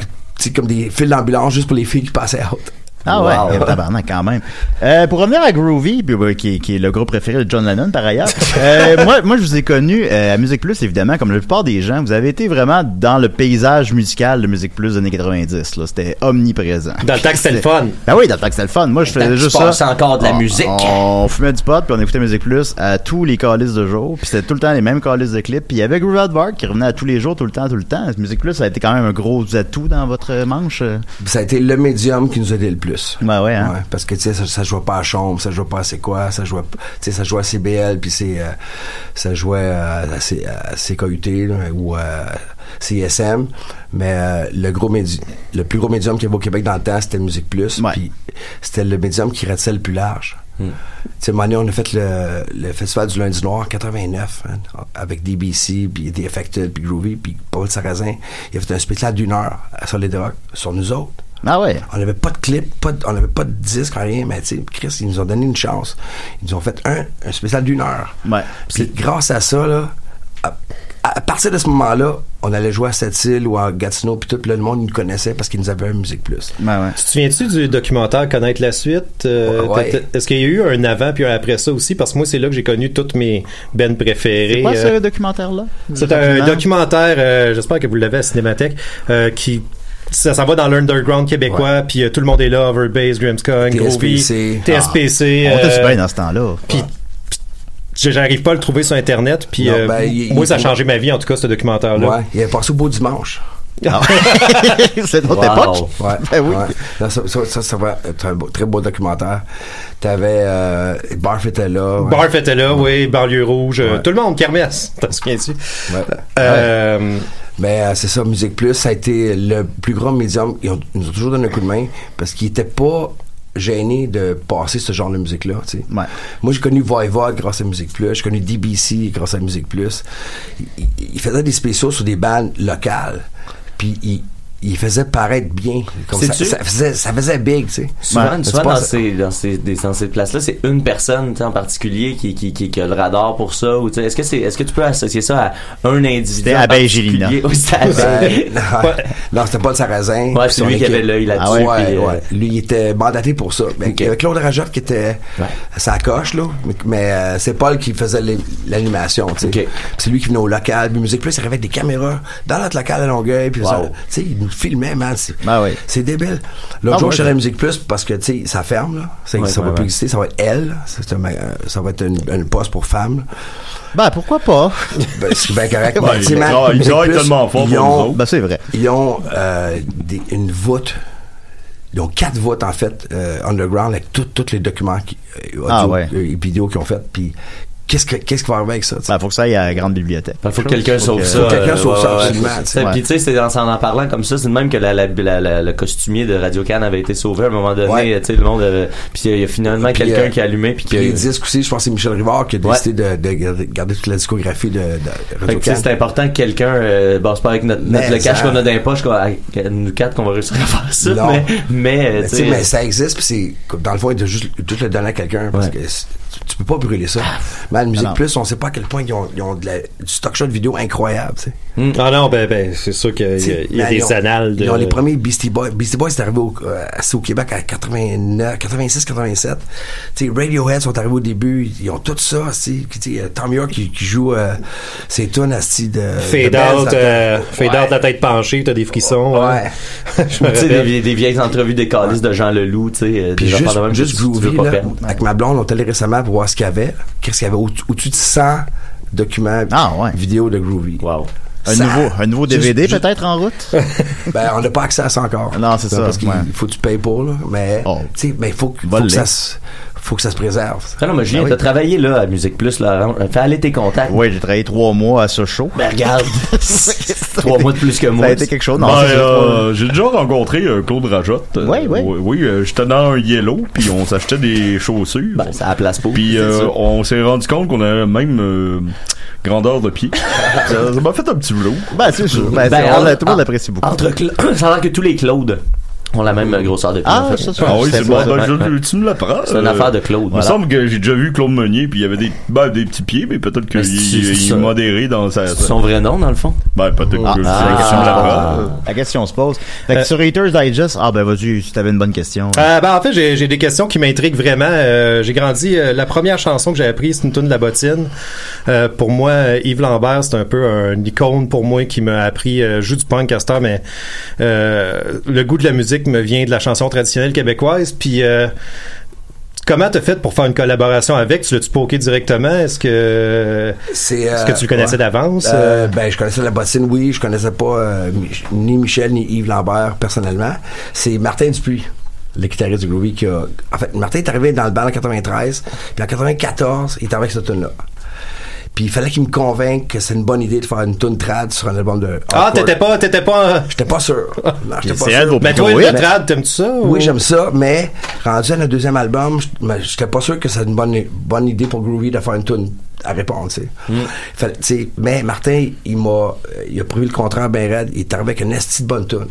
comme des fils d'ambulance juste pour les filles qui passaient out. Ah ouais, Wow. eh, tabarnak, quand même. Euh, pour revenir à Groovy, puis, euh, qui, est- qui est le groupe préféré de John Lennon par ailleurs, euh, moi, moi je vous ai connu euh, à Musique Plus évidemment, comme la plupart des gens, vous avez été vraiment dans le paysage musical de Musique Plus des années 90. Là, c'était omniprésent. Dans le temps que c'était le fun. Ben oui, dans le temps que c'était le fun. Moi, je faisais juste ça. passe encore de la On- musique. On, fumait du pot, puis on écoutait Musique Plus à tous les calices de jour. Puis c'était tout le temps les mêmes calices de clips. Puis il y avait Groove Hardbar qui revenait à tous les jours, tout le temps, tout le temps. Musique Plus, ça a été quand même un gros atout dans votre manche. euh. Ça a été le médium qui nous a aidé le plus. Ouais, ouais, hein. Ouais, parce que tu sais ça, ça jouait pas à Chambre, ça jouait pas à c'est quoi, ça jouait tu sais ça jouait à CBL puis c'est euh, ça jouait euh, à, C- à CKUT là, ou à CSM mais euh, le gros médi le plus gros médium qu'il y avait au Québec dans le temps c'était Musique Plus Ouais. puis c'était le médium qui ratissait le plus large. Tu sais, on a fait le, le festival du lundi noir en 89 hein, avec DBC, puis The Affected, puis Groovy, puis Paul Sarrazin. Il a fait un spectacle d'une heure à Solid Rock sur nous autres. Ah ouais. On n'avait pas de clip, pas de- on n'avait pas de disque, rien, mais tu sais, Chris, ils nous ont donné une chance. Ils nous ont fait un, un spécial d'une heure. Ouais. Puis grâce à ça, là, à, à partir de ce moment-là, on allait jouer à Sept-Îles ou à Gatineau, puis tout le monde nous connaissait parce qu'ils nous avaient un Musique Plus. Ben ouais. Tu te souviens-tu du documentaire Connaître la suite? Euh, Ouais. Est-ce qu'il y a eu un avant puis un après ça aussi? Parce que moi, c'est là que j'ai connu toutes mes bands préférées. C'est quoi Euh, ce documentaire-là? C'est un documentaire, euh, j'espère que vous l'avez à Cinémathèque, euh, qui ça s'en va dans l'underground québécois, puis euh, tout le monde est là, Overbase, Grimmskong, Groovy, TSPC. TSPC. On était euh, bien dans ce temps-là. puis j'arrive pas à le trouver sur internet, puis Non, euh, ben, il- moi il- ça a changé ma vie en tout cas ce documentaire-là. Ouais, il est passé au beau dimanche. Ah c'est notre Wow. époque. Ouais. Ben oui. ouais. Non, ça, ça, ça, ça va être un beau- très beau documentaire. T'avais, euh, Barf était là. ouais. Barf était là, oui, Banlieue Rouge, Ouais. tout le monde, Kermesse, t'en souviens-tu? Ouais. Euh, Mais euh, c'est ça, Musique Plus, ça a été le plus grand médium. Ils, ont- ils nous ont toujours donné un coup de main parce qu'ils étaient pas gênés de passer ce genre de musique-là. Ouais. Moi, j'ai connu Voivod grâce à Musique Plus. J'ai connu DBC grâce à Musique Plus. Ils il faisaient des spéciaux sur des bandes locales. Puis ils il faisait paraître bien. Comme ça, ça, faisait, ça faisait big, tu sais. Souvent, Ouais. dans, ça. ces, dans, ces, des- dans ces places-là, c'est une personne tu sais, en particulier qui, qui, qui, qui a le radar pour ça. Ou, tu sais, est-ce, que c'est, est-ce que tu peux associer ça à un individu C'était Abbé particulier? Gélina. Non, non, c'était pas le Sarrasin. Ouais, c'est lui qui avait l'œil là-dessus. Ah ouais, euh, ouais. Lui, il était mandaté pour ça. Mais Ok. il y avait Claude Rajoff qui était Ouais. sa coche, là. Mais, mais, euh, c'est Paul qui faisait l'animation, tu sais. C'est lui qui venait au local. Puis Musique Plus, il arrivait avec des caméras dans notre local à Longueuil. Puis Wow. ça, tu sais, il nous filmait, man. C'est, Ben oui. débile. L'autre Ah jour, je suis à je- Musique Plus parce que, tu sais, ça ferme, là. Ça, Ouais, ça va ouais, plus ouais. exister. Ça va être elle. Un ma- euh, ça va être une, une poste pour femmes. Ben, pourquoi pas? Ben, c'est bien correct. Man, Plus, tellement fort ils ont-. Ben, c'est vrai. ils ont euh, des- une voûte. Ils ont quatre voûtes, en fait, euh, underground, avec tous les documents qui, euh, audio Ah ouais. euh, et vidéos qu'ils ont fait. Puis, qu'est-ce, que, qu'est-ce qui va arriver avec ça? sais? Ben, faut que ça aille à la grande bibliothèque. Il faut que quelqu'un sauve que- ça. Faut que quelqu'un euh, sauve ça, absolument. Puis tu sais, c'est en, en parlant comme ça, c'est de même que la, la, la, la- le costumier de Radio Can avait été sauvé à un moment donné. Ouais. Tu sais, le monde avait- Puis il y a finalement quelqu'un euh, qui a allumé puis les disques aussi, je pense que c'est Michel Rivard qui a Ouais. décidé de, de garder, toute la discographie de, Radio sais, c'est important que quelqu'un, euh, bon, c'est pas avec notre, le cash qu'on a dans les poches, qu'on- avec nous quatre, qu'on va réussir à faire ça, Non. mais, mais, Mais, mais ça existe, puis c'est dans le fond, de juste, juste le donner à quelqu'un parce que tu, tu peux pas brûler ça. Man, Musique non. Plus, on sait pas à quel point ils ont, ils ont de la- du stock shot vidéo incroyable, sais. Ah non, ben, ben c'est sûr qu'il y a, y Man, des ont- annales de... Ils ont les premiers Beastie Boys. Beastie Boys, c'est arrivé au, euh, au Québec à 89, 86, 87. Tu sais, Radiohead sont arrivés au début. Ils ont tout ça, euh, Tom York qui, qui joue euh, ses tunes à style de... Fade de out, la- euh, fade Ouais. out, la tête penchée, t'as des frissons. hein. Ouais. Je me rappelle. des, des vieilles entrevues des calices de Jean Leloup, tu sais, juste, juste Groovy, là, avec ma blonde, on est allé récemment pour voir ce qu'il y avait. Qu'est-ce qu'il y avait au- au-dessus de 100 documents Ah, ouais. vidéo de Groovy. Wow. Un Ça- nouveau, un nouveau DVD peut-être en route? Ben, on n'a pas accès à ça encore. Non, c'est ça, Parce qu'il ouais. faut que tu payes pour, là. Mais, Oh. tu sais, faut, que- faut que ça se, faut que ça se préserve. Ah non, mais Julien, Ben oui. t'as travaillé là à Musique Plus, là. Fais aller tes contacts. Oui, j'ai travaillé trois mois à ce show. Ben regarde. Trois mois de plus que Ça moi. a été quelque chose. Non, Ben, euh, j'ai déjà rencontré euh, Claude Rajotte. Euh, Ouais, ouais. Oui, oui, euh, j'étais dans un yellow, puis on s'achetait des chaussures. Ben, ça a la place pour. Puis euh, ça. on s'est rendu compte qu'on avait la même euh, grandeur de pied. ça ça m'a fait un petit vlog. Ben, c'est sûr. Ben, Ben, on entre- tout le monde l'apprécie beaucoup. Entre ça a l'air que tous les Claudes ont la même grosseur de pied. Ah, en fait. ça, ça. Ah oui, c'est bon. Ben, je-. Tu me l'apprends. C'est une euh, affaire de Claude. Il me semble que j'ai déjà vu Claude Meunier, puis il y avait des, ben, des petits pieds, mais peut-être qu'il est modéré dans sa... C'est son vrai nom, dans le fond? Ben, peut-être Ah, que c'est ah, la tu question me se l'apprends. pose. La question se pose. Fait que Euh, sur Haters Digest, ah ben vas-y, si t'avais une bonne question. Euh, ben, en fait, j'ai des questions qui m'intriguent vraiment. Euh, j'ai grandi. euh, la première chanson que j'ai apprise, c'est une tune de la bottine. Euh, pour moi, euh, Yves Lambert, c'est un peu un icône pour moi qui m'a appris. Euh, je joue du punk à mais euh, le goût de la musique me vient de la chanson traditionnelle québécoise. Puis euh, Comment t'as fait pour faire une collaboration avec? Tu l'as-tu poké directement? Est-ce que C'est, est-ce que tu le euh, connaissais ouais. d'avance? Euh, ben, je connaissais la bottine, oui. Je connaissais pas euh, ni Michel ni Yves Lambert personnellement. C'est Martin Dupuis, le guitariste du Groovy, qui a. En fait, Martin est arrivé dans le band en 93, puis en 94, il est arrivé avec cette tune-là. Puis il fallait qu'il me convainque que c'est une bonne idée de faire une tune trad sur un album de. ah, t'étais pas, t'étais pas. J'étais pas sûr. Non, j'étais pas sûr. vos Ben toi, le hits. trad, t'aimes-tu ça? Oui, ou- j'aime ça, mais rendu à notre deuxième album, mais j'étais pas sûr que c'est une bonne, bonne idée pour Groovy de faire une tune à répondre, tu sais. Fallait- tu sais. Mais Martin, il m'a, euh, il a prouvé le contraire bien raide. Il est arrivé avec une esti de bonne tune.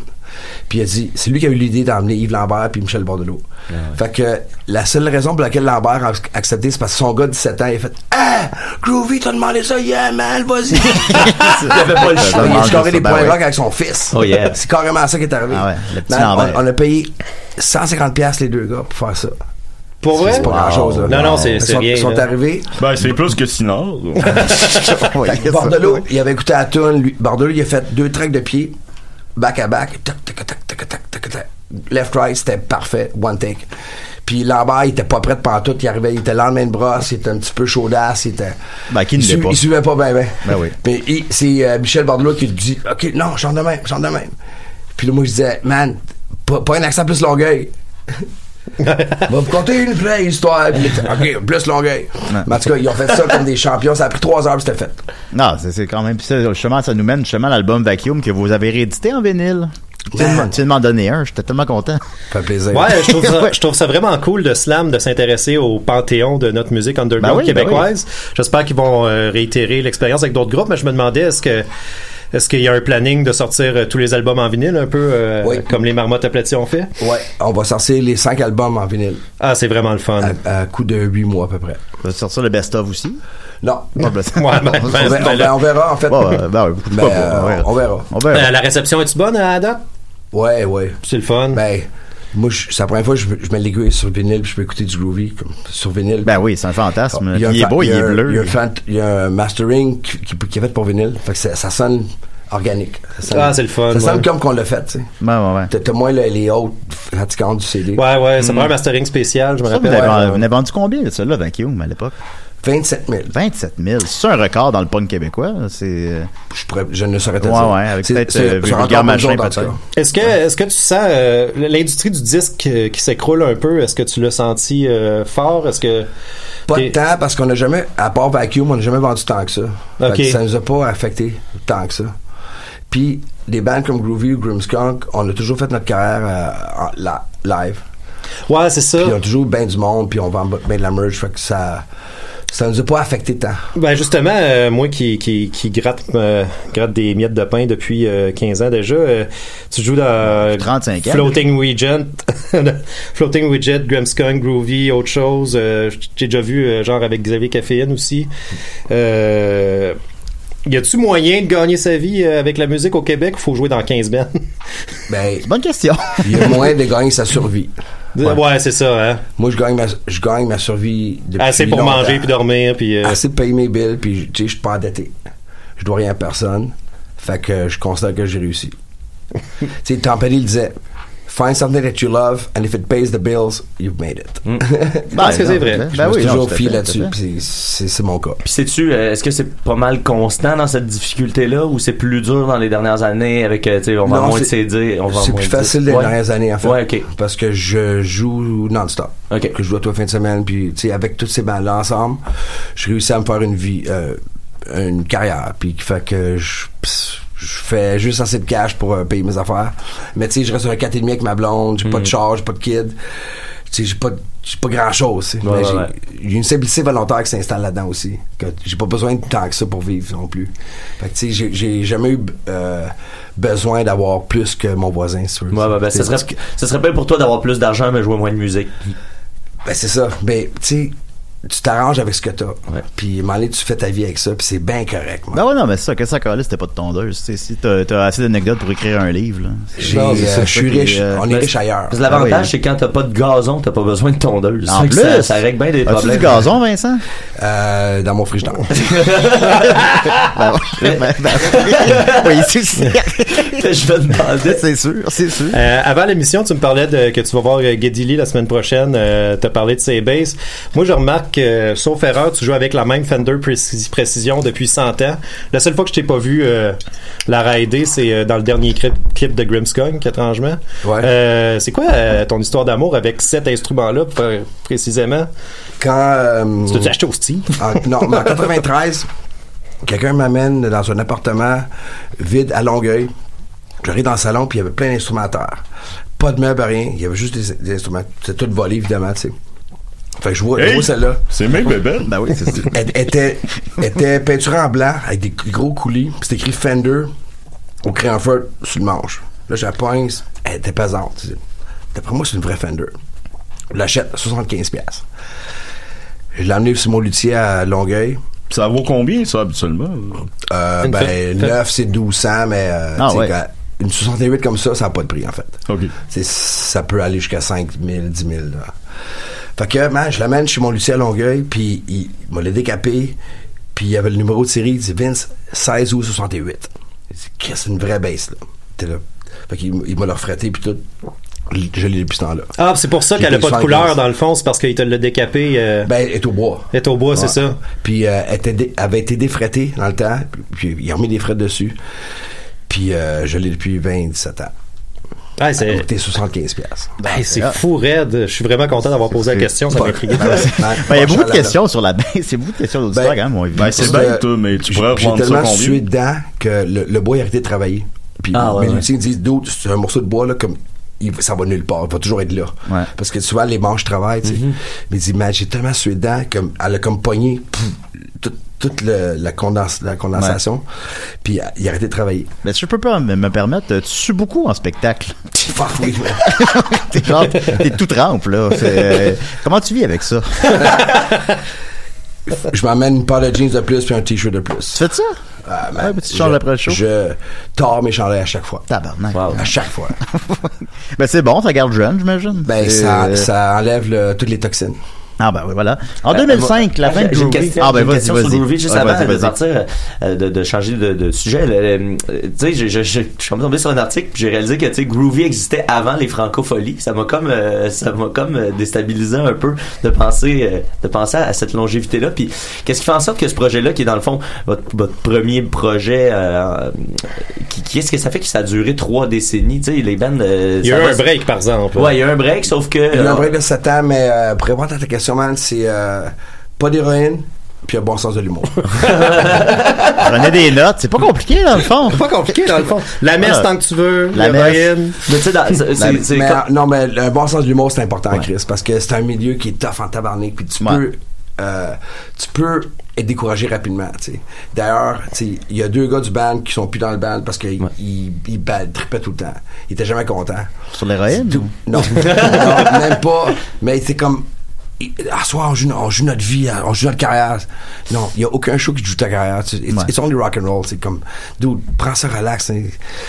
Puis il a dit, c'est lui qui a eu l'idée d'emmener Yves Lambert puis Michel Bordelot. Fait que la seule raison pour laquelle Lambert a accepté, c'est parce que son gars de 17 ans, il a fait Ah! Groovy, t'as demandé ça, yeah, man, vas-y! il avait pas le choix. Il a scoré des Ben points oui. rock avec son fils. Oh yeah. C'est carrément ça qui est arrivé. Ah ouais, le petit Man, on, on a payé 150$ piastres les deux gars pour faire ça. Pour vrai? C'est pas grand chose, là. Non, non, c'est Ils c'est sont, rien. ils sont arrivés. Ben, c'est plus que Sinard. Bordelot, il avait écouté la tune. Lui, Bordelot, il a fait deux tracks de pied, back à back, tac, tac, tac, tac, tac, tac, tac. left right, c'était parfait, one take. Puis Lambert, il était pas prêt de tout. Il arrivait, il était lendemain de brosse, il était un petit peu chaudasse, il était. Ben, qui ne il, pas? il suivait pas bien, bien. Ben oui. Mais c'est euh, Michel Bordelot qui dit Ok, non, chante de même, chante de même. Puis là, moi, je disais, man, pas, pas un accent plus longueuil. Va vous conter une vraie histoire. Puis ok, plus longueuil. Mais en tout cas, ils ont fait ça comme des champions. Ça a pris trois heures, puis c'était fait. Non, c'est quand même. Puis ça, justement, ça nous mène justement à l'album Vacuum que vous avez réédité en vinyle. Tu m'en- tu donner un, j'étais tellement content. Ça fait plaisir. Ouais, je trouve, ça, je trouve ça vraiment cool de Slam de s'intéresser au panthéon de notre musique underground Ben oui, ben québécoise. J'espère qu'ils vont euh, réitérer l'expérience avec d'autres groupes, mais je me demandais est-ce que est-ce qu'il y a un planning de sortir euh, tous les albums en vinyle un peu euh, Oui. comme les Marmottes aplaties ont fait? Ouais, on va sortir les cinq albums en vinyle Ah, c'est vraiment le fun. à, à coup de huit mois à peu près. Tu vas sortir le best-of aussi? Non. Ben, Ouais, ben, ben, on, on on verra en fait. Bon, euh, ben, Ben, euh, on verra. on verra. On verra. Euh, la réception est-tu bonne à la date? Ouais, ouais. C'est le fun. Ben, moi, je- c'est la première fois que je, je mets l'aiguille sur vinyle puis je peux écouter du groovy comme, sur vinyle. Ben oui, c'est un fantasme. un il est beau, il, y a est un- bleu. Il y a un, fan- il y a un mastering qui, qui, qui est fait pour vinyle. Fait que ça, ça sonne organique. Ça sonne- Ah, c'est le fun, Ça sonne ouais. comme qu'on l'a fait, tu sais. Ouais, ouais, ouais. T'as moins le- les hautes fatigantes du CD. Ouais, ouais, ça prend un mastering spécial, je me Ça, vous rappelle. n'avez Ouais, vendu combien de ça, là, Vacuum, à l'époque? 27 000. 27 000. C'est un record dans le punk québécois. C'est. euh, Je, pourrais- je ne saurais te Ouais, dire. ouais, avec C'est- peut-être, c'est- euh, c'est Machin, peut-être. Est-ce que, est-ce que tu sens euh, l'industrie du disque qui s'écroule un peu? Est-ce que tu l'as senti euh, fort? Est-ce que Pas t'es- de temps parce qu'on n'a jamais, à part Vacuum, on n'a jamais vendu tant que ça. Fait Ok. que ça nous a pas affecté tant que ça. Puis des bands comme Groovy ou Grimmskunk, on a toujours fait notre carrière euh, en la- live. Ouais, c'est ça. Puis on a toujours bien du monde, puis on vend bien de la merch, fait que ça ça nous a pas affecté tant. Ben justement, euh, moi qui, qui, qui gratte, euh, gratte des miettes de pain depuis euh, 15 ans déjà, euh, tu joues dans 35 ans. Floating Widget, Floating Widget, Groovy, autre chose. euh, J'ai déjà vu euh, genre avec Xavier Caféine aussi. Euh, y a-tu moyen de gagner sa vie euh, avec la musique au Québec? Ou faut jouer dans 15 bands? Ben, Bonne question. il y a moyen de gagner sa survie. Ouais, c'est ça, hein. Moi, je gagne ma, je gagne ma survie depuis Assez pour longtemps. manger puis dormir puis. euh, Assez de payer mes billes, puis je suis pas endetté. Je dois rien à personne. Fait que je constate que j'ai réussi. tu sais, le disait Find something that you love, and if it pays the bills, you've made it. pense que c'est vrai. Ben je me oui, suis toujours fié là-dessus, c'est- mon cas. Puis sais-tu, euh, est-ce que c'est pas mal constant dans cette difficulté-là ou c'est plus dur dans les dernières années avec, euh, tu sais, on vend Non, moins de c'est- CD, on vend C'est plus de facile les Ouais. dernières années, en fait. Ouais, ok. Parce que je joue non-stop. Ok. Que je joue à toi fin de semaine, puis tu sais, avec toutes ces bandes-là ensemble, je réussis à me faire une vie, euh, une carrière, puis qui fait que je, je fais juste assez de cash pour euh, payer mes affaires. Mais tu sais, je reste sur un 4,5 avec ma blonde, j'ai pas de charge, pas de kid. Tu sais, j'ai pas, j'ai pas grand chose. Ouais, mais ouais, j'ai ouais. j'ai une simplicité volontaire qui s'installe là-dedans aussi. Que j'ai pas besoin de tant que ça pour vivre non plus. Fait que tu sais, j'ai- j'ai jamais eu euh, besoin d'avoir plus que mon voisin, si. Ouais, ben, ça serait, ça serait bien pour toi d'avoir plus d'argent mais jouer moins de musique. Ben, c'est ça. Ben, tu sais, tu t'arranges avec ce que t'as. Puis, à un moment donné, tu fais ta vie avec ça, puis c'est bien correct, moi. Ben ouais, non, mais c'est ça, que ça c'était pas de tondeuse. Tu sais, si t'as t'as assez d'anecdotes pour écrire un livre, là. Euh, ça, je suis riche. euh, On est ben, riche ailleurs. Parce que l'avantage, Ah oui. c'est quand t'as pas de gazon, t'as pas besoin de tondeuse. En plus, ça, ça règle bien des as-tu problèmes. du gazon, Vincent? Euh, dans mon frigidaire. ben, ouais, ben, ben, oui, c'est je vais demander. C'est sûr, c'est sûr. Euh, avant l'émission, tu me parlais de que tu vas voir euh, Geddy Lee la semaine prochaine. Euh, tu as parlé de ses basses. Moi, je remarque, euh, sauf erreur, tu joues avec la même Fender Précis- Précision depuis 100 ans. La seule fois que je t'ai pas vu la rider, c'est dans le dernier clip, clip de Grimmskunk, étrangement. Ouais. C'est quoi ton histoire d'amour avec cet instrument-là, pr- précisément? Quand. Tu t'as acheté au Steve? en, non, mais en 93, quelqu'un m'amène dans un appartement vide à Longueuil. J'arrive dans le salon, puis il y avait plein terre. Pas de meubles, rien. Il y avait juste des, des instruments. C'était tout volé, évidemment, tu sais. Fait que je vois, je Hey! vois celle-là. C'est mes bébés. Ben oui, c'est sûr. Elle était, était peinturée en blanc avec des gros coulis. puis C'était écrit Fender au crayon feu sur le manche. Là, je la pogne, elle était pesante. D'après moi, c'est une vraie Fender. Je l'achète à 75 pièces. Je l'ai amené sur mon luthier à Longueuil. Ça vaut combien, ça, habituellement? Euh, ben, fait- neuf, c'est 1200, mais euh, Ah, ouais. Une 68 comme ça, ça n'a pas de prix, en fait. Ça peut aller jusqu'à 5 000, 10 000. là. Fait que, man, je l'amène chez mon luthier à Longueuil, puis il m'a le décapé, puis il y avait le numéro de série, il dit Vince, 16 ou 68. Il dit, Qu'est-ce c'est une vraie baisse, là. T'es là. Fait qu'il il m'a le refrété, puis tout. Je l'ai depuis ce temps-là. Ah, c'est pour ça qu'elle a payé pas de 75. couleur dans le fond, c'est parce qu'il te l'a décapé. Euh, Ben, elle est au bois. elle est au bois, c'est ça. Puis euh, elle était dé- avait été défraîtée dans le temps, puis il a remis des frettes dessus. Puis euh, je l'ai depuis 27 ans. Ah, c'est a coûté 75 pièces. ben, c'est fou raide. Je suis vraiment content d'avoir posé la question, ça m'a intrigué. Ben, il y a beaucoup de questions sur la baisse. C'est beaucoup de questions d'auditeurs, Ben, quand même. on Ben, c'est que toi, mais tu pourrais revendre ça tellement sué dedans que le, le bois a arrêté de travailler. Puis Ah, ouais, mes ouais. luthiers me disent, d'autres, c'est un morceau de bois, là, comme, il- ça va nulle part, il va toujours être là. Ouais. Parce que souvent, les manches travaillent, tu sais. Mm-hmm. Mais il dit, j'ai tellement sué dedans, comme, elle a comme pogné, pff, toute, toute le- la, condense- la condensation. Puis il a arrêté de travailler. Mais si je peux pas me, me permettre, tu sues beaucoup en spectacle. Fuck oui, man. t'es genre, t'es tout trempe, là. Euh, comment tu vis avec ça? Je m'emmène une paire de jeans de plus puis un t-shirt de plus. Tu fais ça? Ah, man, Ouais, mais tu changes je- après le show? Je tords mes chandelles à chaque fois. Tabarnak. À chaque fois. Ben, c'est bon, ça garde jeune, j'imagine. Ben, ça, euh, ça enlève le- toutes les toxines. Ah, ben oui, voilà. En Euh, 2005, la moi, fin de j'ai une Groovy. question, Ah, ben, vas-y, vas-y. Groovy, juste Ouais, avant vas-y, de partir, euh, de, de changer de, de sujet. tu sais, je, je, je, je suis tombé sur un article puis j'ai réalisé que tu sais, Groovy existait avant les francopholies. Ça m'a comme, euh, ça m'a comme euh, déstabilisé un peu de penser, euh, de penser à cette longévité-là. Puis qu'est-ce qui fait en sorte que ce projet-là, qui est dans le fond votre, votre premier projet, euh, qui, qui est-ce que ça fait que ça a duré trois décennies? Tu sais, les bands. euh, Il y a eu un break, par exemple. Ouais, il y a eu un break, sauf que. Il y a un euh, break de 7 ans, mais euh, pour répondre à ta question, c'est euh, pas d'héroïne puis un bon sens de l'humour. Prenez des notes. C'est pas compliqué, dans le fond. C'est pas compliqué, dans le fond. La messe Voilà. tant que tu veux. La messe. l'héroïne. mais tu sais, c'est- non, mais un bon sens de l'humour, c'est important, Chris, parce que c'est un milieu qui est tough en tabarnak, puis tu Ouais. peux, euh, tu peux être découragé rapidement. D'ailleurs, il y a deux gars du band qui sont plus dans le band parce qu'ils ils, ils trippaient tout le temps. Ils étaient jamais contents. Sur l'héroïne? Non, non, même pas. Mais c'est comme, à soir, on joue, on joue notre vie, on joue notre carrière. Non, il y a aucun show qui joue ta carrière. It's, Ouais. it's only rock and roll. C'est comme, dude, prends ça relax. hein.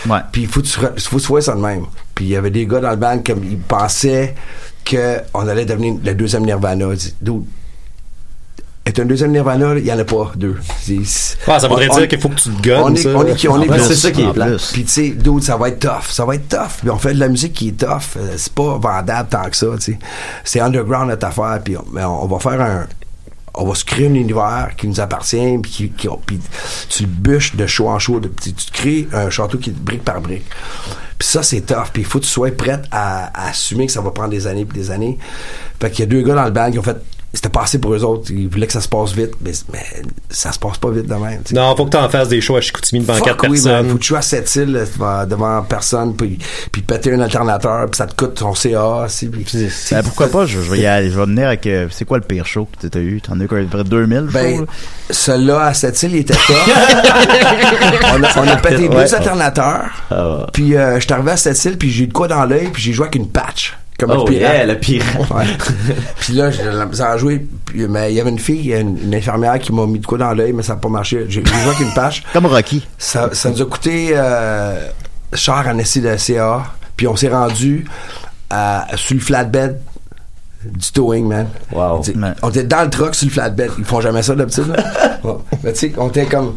Ouais. Puis il faut faut vois ça de même. Puis il y avait des gars dans le band comme ils pensaient que on allait devenir le deuxième Nirvana. Dude, être un deuxième Nirvana, il y en a pas deux. Ah, ça voudrait on- dire qu'il faut que tu te gonnes, On est, ça. on est, on est c'est ça qui est plat. Puis tu sais, dude, ça va être tough. Ça va être tough. Puis on fait de la musique qui est tough. Euh, c'est pas vendable tant que ça, tu sais. C'est underground notre affaire. Puis on, mais on, on va faire un. On va se créer un univers qui nous appartient. Puis, qui, qui- puis tu le bûches de show en show. De, tu, tu crées un château qui est brique par brique. Puis ça, c'est tough. Puis il faut que tu sois prête à, à assumer que ça va prendre des années puis des années. Fait qu'il y a deux gars dans le band qui ont fait. C'était pas assez pour eux autres. Ils voulaient que ça se passe vite. Mais, mais ça se passe pas vite de même. Non, faut que t'en fasses des shows à Chicoutimi devant Fuck quatre oui, personnes. Faut que tu joues à cette île là, devant, devant personne, puis, puis péter un alternateur, puis ça te coûte ton CA. aussi, Puis, Ben, pourquoi pas? Je, je vais y aller. Je vais venir avec. euh, c'est quoi le pire show que t'as eu? T'en as eu quoi, à peu près 2000 ben, celui-là à cette île, il était top. on, a, on a pété Ouais. deux alternateurs. Ah, Puis euh, je suis arrivé à cette île, puis j'ai eu de quoi dans l'œil, puis j'ai joué avec une patch. Comme Oh le pirate. yeah, le. Ouais. puis là, j'ai la misère à jouer. Puis, mais il y avait une fille, une, une infirmière qui m'a mis de quoi dans l'œil, mais ça n'a pas marché. J'ai j'ai joué avec une patch. Comme Rocky. Ça, ça nous a coûté euh, cher en essai de CA. Puis on s'est rendu à, sur le flatbed du towing, man. Wow. On était dans le truck sur le flatbed. Ils font jamais ça d'habitude. là. Ouais. Mais tu sais, on était comme.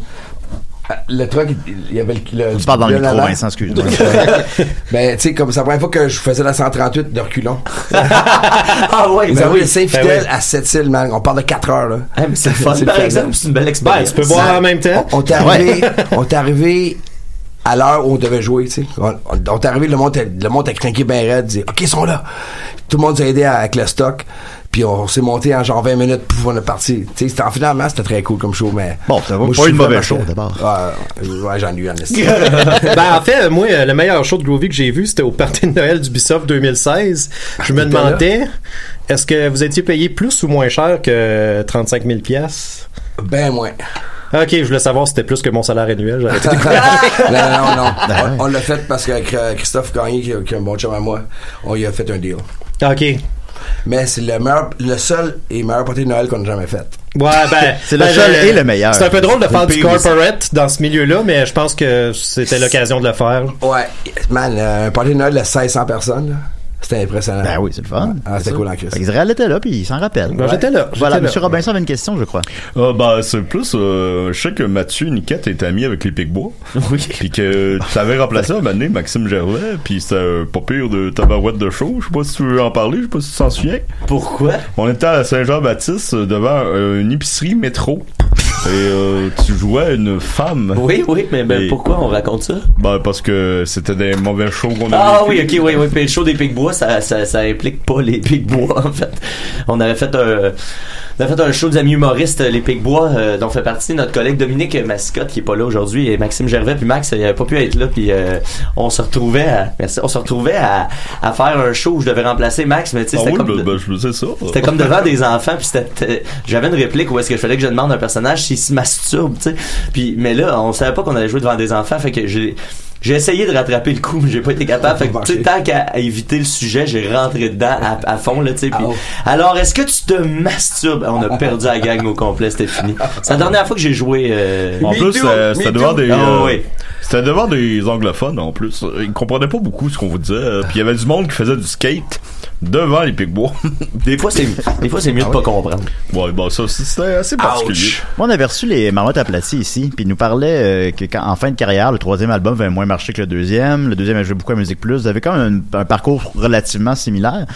Euh, Le truck, il y avait le. le Tu parles dans le micro, l'avant. Vincent, excuse-moi. Ben, tu sais, comme c'est la première fois que je faisais la 138 de reculons. ah ouais, Ils ben avaient oui. le Saint-Fidèle Ben oui. à cette île, man. On parle de 4 heures, là. Ah, mais c'est fun, C'est une belle Ben, expérience. tu peux boire en même temps. On, t'est arrivé, on t'est arrivé à l'heure où on devait jouer, tu sais. On, on, on t'est arrivé, le monde, le monde a craqué bien raide, dit, OK, ils sont là. Tout le monde nous a aidé avec le stock. Puis on, s'est monté en genre 20 minutes, puis on est parti. Tu sais, c'était- finalement, c'était très cool comme show, mais. Bon, t'as Moi, pas une mauvaise show, d'abord. Ouais, ouais, j'en ai eu en esti. ben, en fait, moi, euh, le meilleur show de Groovy que j'ai vu, c'était au party de Noël d'Ubisoft 2016. Je me demandais, est-ce que vous étiez payé plus ou moins cher que 35 000 pièces Ben moins. Ok, je voulais savoir si c'était plus que mon salaire annuel. Non, non, non. Ben. On, on l'a fait parce que Christophe Gagné, qui, qui est un bon chum à moi, on y a fait un deal. ok. Mais c'est le meilleur, le seul et meilleur party de Noël qu'on a jamais fait. Ouais, ben. C'est le ben, seul et le meilleur. C'est un peu drôle de faire du corporate dans ce milieu-là, mais je pense que c'était l'occasion de le faire. Ouais, man, euh, un party de Noël de 1600 personnes, là, c'était impressionnant. Ben oui, c'est le fun. Ah, c'était C'est cool en Christ. Fait qu'Israël était là, puis il s'en rappelle. Ben, j'étais là, Voilà, là. Robinson avait une question, je crois. Ah, bah, c'est plus, euh, je sais que Mathieu Niquette est ami avec les Picbois. Oui. Puis que tu avais remplacé un moment donné Maxime Gervais, puis c'était un pas pire de tabarouette de show. Je sais pas si tu veux en parler, je sais pas si tu t'en souviens. Pourquoi? On était à Saint-Jean-Baptiste euh, devant euh, une épicerie métro. Et euh, tu jouais une femme. Oui, oui, mais ben, Et- pourquoi on raconte ça? Ben, parce que c'était des mauvais shows qu'on a Ah oui, ok, oui, oui. Puis le show des Picbois, ça, ça, ça implique pas les Picbois, en fait. On avait fait un, on avait fait un show des amis humoristes, les Picbois, euh, dont fait partie notre collègue Dominique Mascotte, qui est pas là aujourd'hui, et Maxime Gervais, puis Max, il avait pas pu être là, puis euh, on se retrouvait à, merci, on se retrouvait à, à faire un show où je devais remplacer Max, mais tu sais, Ah c'était oui, comme... ben, ben. C'était comme devant des enfants, puis c'était- c'était- j'avais une réplique où est-ce que je fallait que je demande à un personnage s'il se masturbe, tu sais. Puis mais là, on savait pas qu'on allait jouer devant des enfants, fait que j'ai j'ai essayé de rattraper le coup, mais j'ai pas été capable. Fait que, tu sais, tant qu'à à éviter le sujet, j'ai rentré dedans à, à fond, là, tu sais. puis- alors, est-ce que tu te masturbes? On a perdu la gang au complet, c'était fini. C'est la dernière fois que j'ai joué, euh, En plus, euh, c'était devant des. Ah, euh, oui. C'était devant des anglophones en plus. Ils comprenaient pas beaucoup ce qu'on vous disait. Euh, Puis il y avait du monde qui faisait du skate devant les Picbois. Des fois, c'est, des fois, c'est mieux de pas comprendre. ouais, bah ça, c'était assez particulier. Moi, on avait reçu les Marmottes aplaties ici, puis ils nous parlaient euh, que quand, en fin de carrière, le troisième album avait moins marché que le deuxième. Le deuxième avait joué beaucoup à Musique Plus. Vous avez quand même un, un parcours relativement similaire.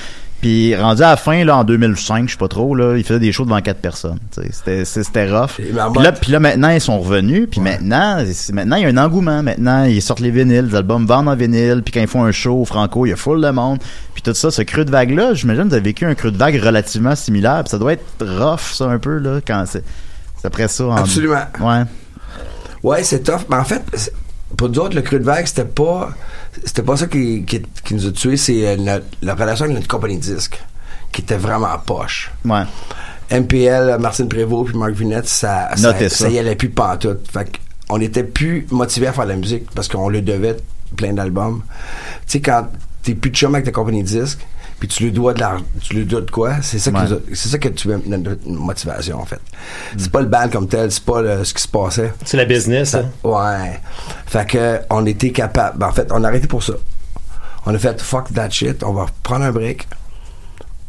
Puis rendu à la fin, là, en 2005, je sais pas trop, là, ils faisaient des shows devant quatre personnes. C'était, rough. Puis là, puis là, maintenant, ils sont revenus. Puis maintenant, maintenant, il y a un engouement. Maintenant, ils sortent les vinyles, les albums vendent en vinyle. Puis quand ils font un show au Franco, il y a full de monde. Puis tout ça, ce creux de vague-là, j'imagine que vous avez vécu un creux de vague relativement similaire. Puis ça doit être rough, ça, un peu, là, quand c'est... c'est après ça. En... Absolument. Ouais. Ouais, c'est tough. Mais en fait, pour nous autres, le creux de vague, c'était pas, c'était pas ça qui, qui, qui nous a tués, c'est euh, la relation avec notre compagnie de disque, qui était vraiment poche. Ouais. MPL, Martine Prévost puis Marc Vinette, ça, ça, y allait plus pantoute. Fait on était plus motivé à faire de la musique parce qu'on le devait plein d'albums. Tu sais, quand t'es plus de chum avec ta compagnie de disque, puis tu lui dois de la, tu lui dois de quoi, c'est ça, Ouais. c'est ça que tu veux notre motivation, en fait. C'est pas le band comme tel, c'est pas le- ce qui se passait. C'est la business, hein? Ouais. Fait que on était capable. ben, en fait, on a arrêté pour ça. On a fait fuck that shit. On va prendre un break.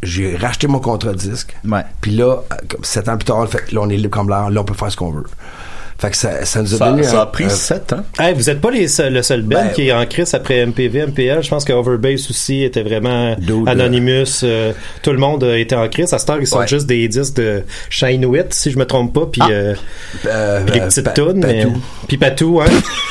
J'ai racheté mon contrat de disque. Ouais. Puis là, sept ans plus tard, fait, là, on est libre comme l'air. Là, on peut faire ce qu'on veut. Fait que ça, ça nous a Ça, donné ça un- a pris un- sept ans. Hey, vous êtes pas les seuls- le seul band Ben, qui est en crise après MPV, MPL. Je pense que Overbass aussi était vraiment Dude, Anonymous. euh, tout le monde a été en crise. À cette heure, ils sont Ouais. juste des disques de Shine Wit, si je me trompe pas. Puis Ah. euh, euh, les euh, petites Pa- tunes. mais- Patou. Puis Patou, hein.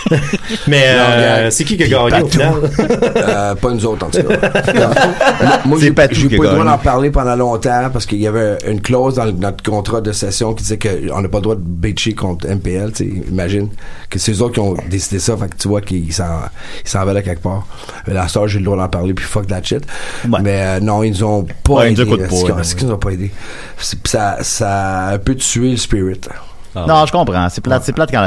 mais euh, c'est qui qui a gagné au final? Euh, pas nous autres, en tout cas. Moi, j'ai pas a le droit d'en parler pendant longtemps parce qu'il y avait une clause dans notre contrat de session qui disait qu'on n'a pas le droit de bitcher contre MPL. Imagine que c'est eux autres qui ont décidé ça. Fait que tu vois qu'ils s'en ils s'en veulent à quelque part. La soeur, j'ai le droit d'en parler puis fuck that shit. Ouais. Mais euh, non, ils nous ont pas Ouais, ils aidé. qu'ils nous ont pas aidé. Ça, ça a un peu tué le spirit. Non, je comprends. C'est plate, c'est plate quand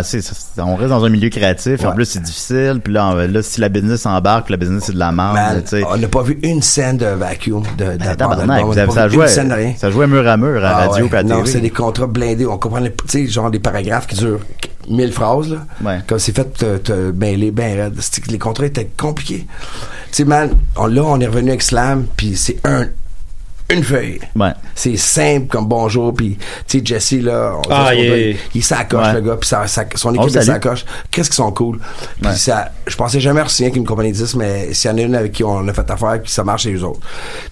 on reste dans un milieu créatif. En plus, c'est difficile. Puis là, si la business embarque, la business c'est de la merde. Sais. on n'a pas vu une scène de vacuum de, de Ben, tabarnak, vous avez- ça jouait, une scène de rien. ça jouait mur à mur à Ah radio ouais. à Non, c'est des contrats blindés. On comprenait, tu sais, genre des paragraphes qui durent 1000 phrases, là. Ouais. Comme c'est fait te, te mêler ben raide. Que Les contrats étaient compliqués. Tu sais, man, on- là, on est revenu avec Slam, puis c'est un, une feuille. Ouais. C'est simple comme bonjour, puis tu sais, Jesse, là, on- Ah, il doit- est- il s'accroche, Ouais. le gars, puis ça, ça- son On équipe s'accroche. Qu'est-ce qu'ils sont cool? Puis Ouais. ça, je pensais jamais re-signer avec une compagnie de 10, mais s'il y en a une avec qui on a fait affaire, puis ça marche, c'est eux autres.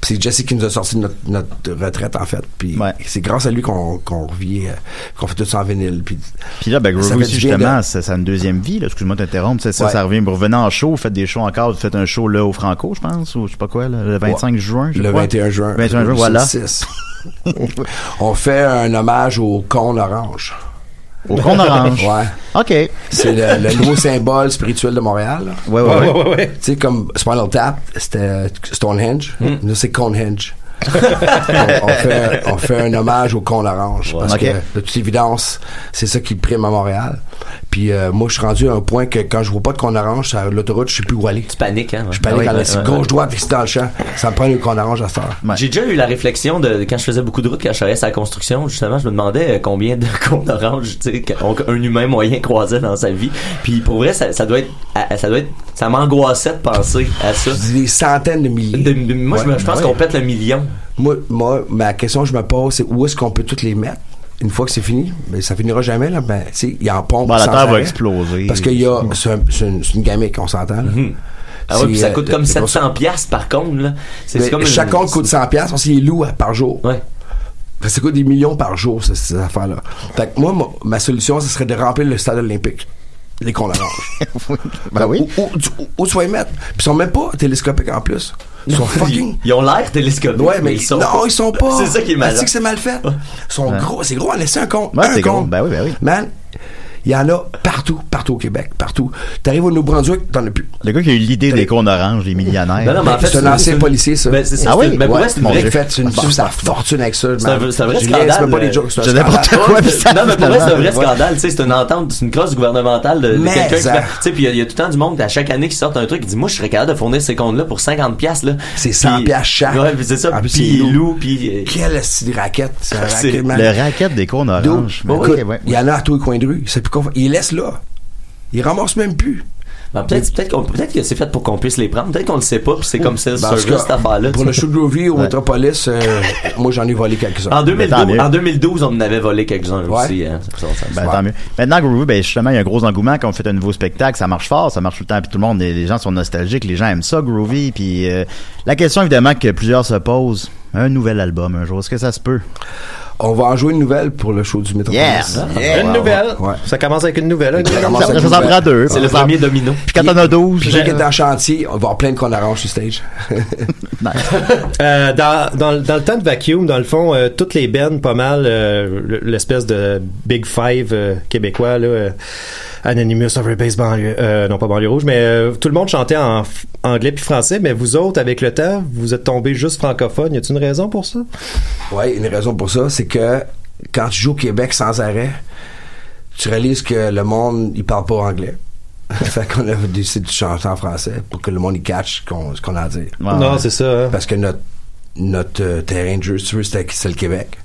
Puis c'est Jesse qui nous a sorti de notre, notre retraite, en fait. Puis Ouais. c'est grâce à lui qu'on qu'on revient, euh, qu'on fait tout ça en vinyle. Puis Puis là, ben, Groovy justement, de- a une deuxième vie, là. Excuse-moi de t'interrompre. C'est ça, Ouais. ça revient. Vous revenez en show, vous faites des shows encore, vous faites un show, là, au Franco, je pense, ou je sais pas quoi, là, le 25 juin, je le crois. 21 juin. 21 voilà. 6. on fait un hommage au con orange. Au con orange. Ouais. OK. C'est le, le nouveau symbole spirituel de Montréal. là. Ouais, ouais, Ouais, ouais. ouais, ouais, ouais. Tu sais, comme Spinal Tap, c'était Stonehenge. Là, c'est Conehenge. On, on fait, on fait un hommage au con orange parce que de toute évidence, c'est ça qui prime à Montréal. Puis euh, moi, je suis rendu à un point que quand je vois pas de con orange sur l'autoroute, je sais plus où aller. Tu paniques, hein? Je panique ouais. en Ouais, assis ouais, gauche ouais. droite, puis c'est dans le champ. Ça me prend une con orange à cette heure. J'ai déjà eu la réflexion de quand je faisais beaucoup de routes, quand je travaillais sur la construction, justement, je me demandais euh, combien de cônes oranges, tu sais, un humain moyen croisait dans sa vie. Puis pour vrai, ça, ça doit être, à- ça doit être, ça m'angoissait de penser à ça. Des centaines de milliers. De- de- moi, je, je pense Ouais. qu'on pète le million. Moi, moi, ma question que je me pose, c'est où est-ce qu'on peut toutes les mettre? Une fois que c'est fini, mais ça finira jamais, là. Ben, tu sais, il y a en pompe. Bon, la Terre va exploser. Parce qu'il y a, c'est un- c'est une, une gamique, on s'entend, là. Ah ouais, puis ça coûte euh, comme c'est pour 700 piastres par contre, là. C'est comme une- chaque compte coûte 100 pièces, on s'y loue par jour. Ouais. Ça coûte des millions par jour, ces, ces affaires-là. Fait que moi, ma, ma solution, ce serait de remplir le stade olympique. Les cons orange. Ben oui. Où, tu vas y mettre? Puis ils sont même pas télescopiques en plus. Ils sont fucking. Ils ont l'air télescopiques. Ouais, mais, ils sont non, ils sont pas. C'est ça qui est malade. c'est que c'est mal fait? Ils sont gros, c'est gros. Laissez un compte. Ouais, un c'est gros. compte. Ben oui, ben oui. Man, il y en a partout, partout au Québec, partout. T'arrives au Nouveau-Brunswick, t'en as plus. Le gars qui a eu l'idée des cônes oranges, les millionnaires. Non, non, mais en fait, c'est un ancien policier, ça. Ben, c'est ça, Ah c'est- oui? ben, pour vrai, c'est une vraie fait, sa fortune avec ça. C'est un, vrai scandale. c'est même pas des euh, jokes, c'est n'importe quoi, ça non, mais pour vrai, c'est un vrai scandale. Tu sais, c'est une entente, c'est une clause gouvernementale de, Mais quelqu'un qui ça. fait- Tu sais, puis il y a- tout le temps du monde à chaque année qui sort un truc qui dit Moi, je serais capable de fournir ces comptes-là pour 50$ piastres, là. C'est 100 Puis- piastres chaque. Ouais, puis c'est ça. En plus, Puis loue, puis. euh, Quelle raquette. Le racket des cônes oranges. bon, Ok, écoute, ouais. Il y en a à tous les coins de rue. C'est plus Il laisse là. Il ramasse même plus. ben, peut-être qu'on- peut-être que c'est fait pour qu'on puisse les prendre. Peut-être qu'on le sait pas, puis c'est comme ça, Ben, cette affaire-là. Pour le show de Groovy au Metropolis, euh, moi j'en ai volé quelques-uns. En 2012, tant mieux. en 2012, on en avait volé quelques-uns Ouais. aussi. Hein. Ça, ça, ça, Ben, tant mieux. Maintenant, Groovy, ben, justement, il y a un gros engouement quand on fait un nouveau spectacle. Ça marche fort, ça marche tout le temps. Puis tout le monde, les, les gens sont nostalgiques, les gens aiment ça, Groovy. Puis euh, la question, évidemment, que plusieurs se posent, un nouvel album un jour, est-ce que ça se peut? On va en jouer une nouvelle pour le show du Metropolis. Yes! Yeah! Une nouvelle. Ouais. Ça commence avec une nouvelle. Ça commence Ça, avec ça deux. C'est le premier domino. Puis quand on a 12, Puis, qui est en chantier, on va avoir plein de qu'on arrange sur stage. nice. Euh, dans, dans, le- dans le temps de Vacuum, dans le fond, euh, toutes les bands, pas mal, euh, le- l'espèce de Big Five euh, québécois, là, Anonymous, Overbase, banlieue, euh, non pas banlieue rouge, mais euh, tout le monde chantait en anglais puis français, mais vous autres, avec le temps, vous êtes tombés juste francophone. Y a-t-il une raison pour ça? Ouais, une raison pour ça, c'est que quand tu joues au Québec sans arrêt, tu réalises que le monde, il parle pas anglais. fait qu'on a décidé de chanter en français pour que le monde y catch qu'on- ce qu'on a à dire. Non, c'est ça. hein. Parce que notre, notre euh, terrain de jeu, si tu veux, c'était c'est le Québec.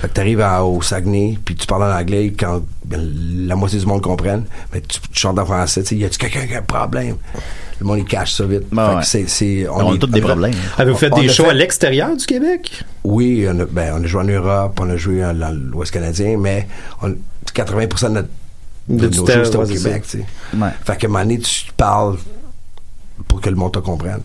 Fait que t'arrives à- au Saguenay, puis tu parles en anglais quand ben, la moitié du monde comprenne, mais tu, tu chantes en français, tu sais, y a-tu quelqu'un qui a un problème? Le monde, il cache ça vite. Que ouais. c'est, c'est, On a est- tous des on problèmes. Avez-vous fait on des a shows fait- à l'extérieur du Québec? Oui, on a, ben, on a joué en Europe, on a joué en- dans l'Ouest canadien, mais on, 80% de, notre, de, De nos temps, shows, c'était au Québec, tu sais. Ouais. Fait qu'à un moment donné, tu parles pour que le monde te comprenne.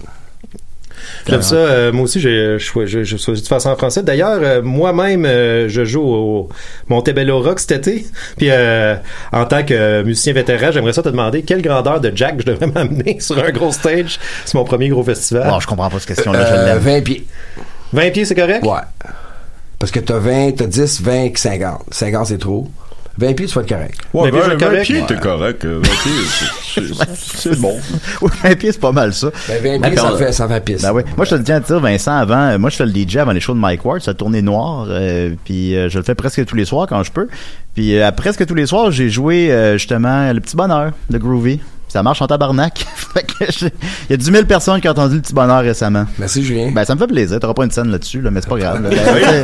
J'aime ça. euh, moi aussi, j'ai je, je, je choisi de faire ça en français. D'ailleurs, euh, moi-même, euh, je joue au Montebello Rock cet été. Puis, euh, en tant que musicien vétéran, j'aimerais ça te demander quelle grandeur de jack je devrais m'amener sur un gros stage. C'est mon premier gros festival. Bon, je comprends pas cette question-là, je Euh, l'aime. 20 pieds. 20 pieds, c'est correct? Ouais. Parce que t'as 20, t'as 10, 20, 50. 50, c'est trop. 20 pieds, tu vas être correct. Ouais, Mais ben, déjà 20 correct? pieds, Ouais. t'es correct. euh, 20 pieds, c'est- bon. Oui, 20 pieds, c'est pas mal ça. Ben, 20 Ben, pieds, ça fait, ça fait piste. Ben oui. Moi, je te le tiens à dire, Vincent, avant, euh, moi, je fais le DJ avant les shows de Mike Ward, ça tournée noire, euh, puis euh, je le fais presque tous les soirs quand je peux. Puis euh, presque tous les soirs, j'ai joué euh, justement le petit bonheur de Groovy. Ça marche en tabarnak. Il y a 10 000 personnes qui ont entendu le petit bonheur récemment. Merci, Julien. Ben, ça me fait plaisir. T'auras pas une scène là-dessus, là, mais c'est pas grave. Ben,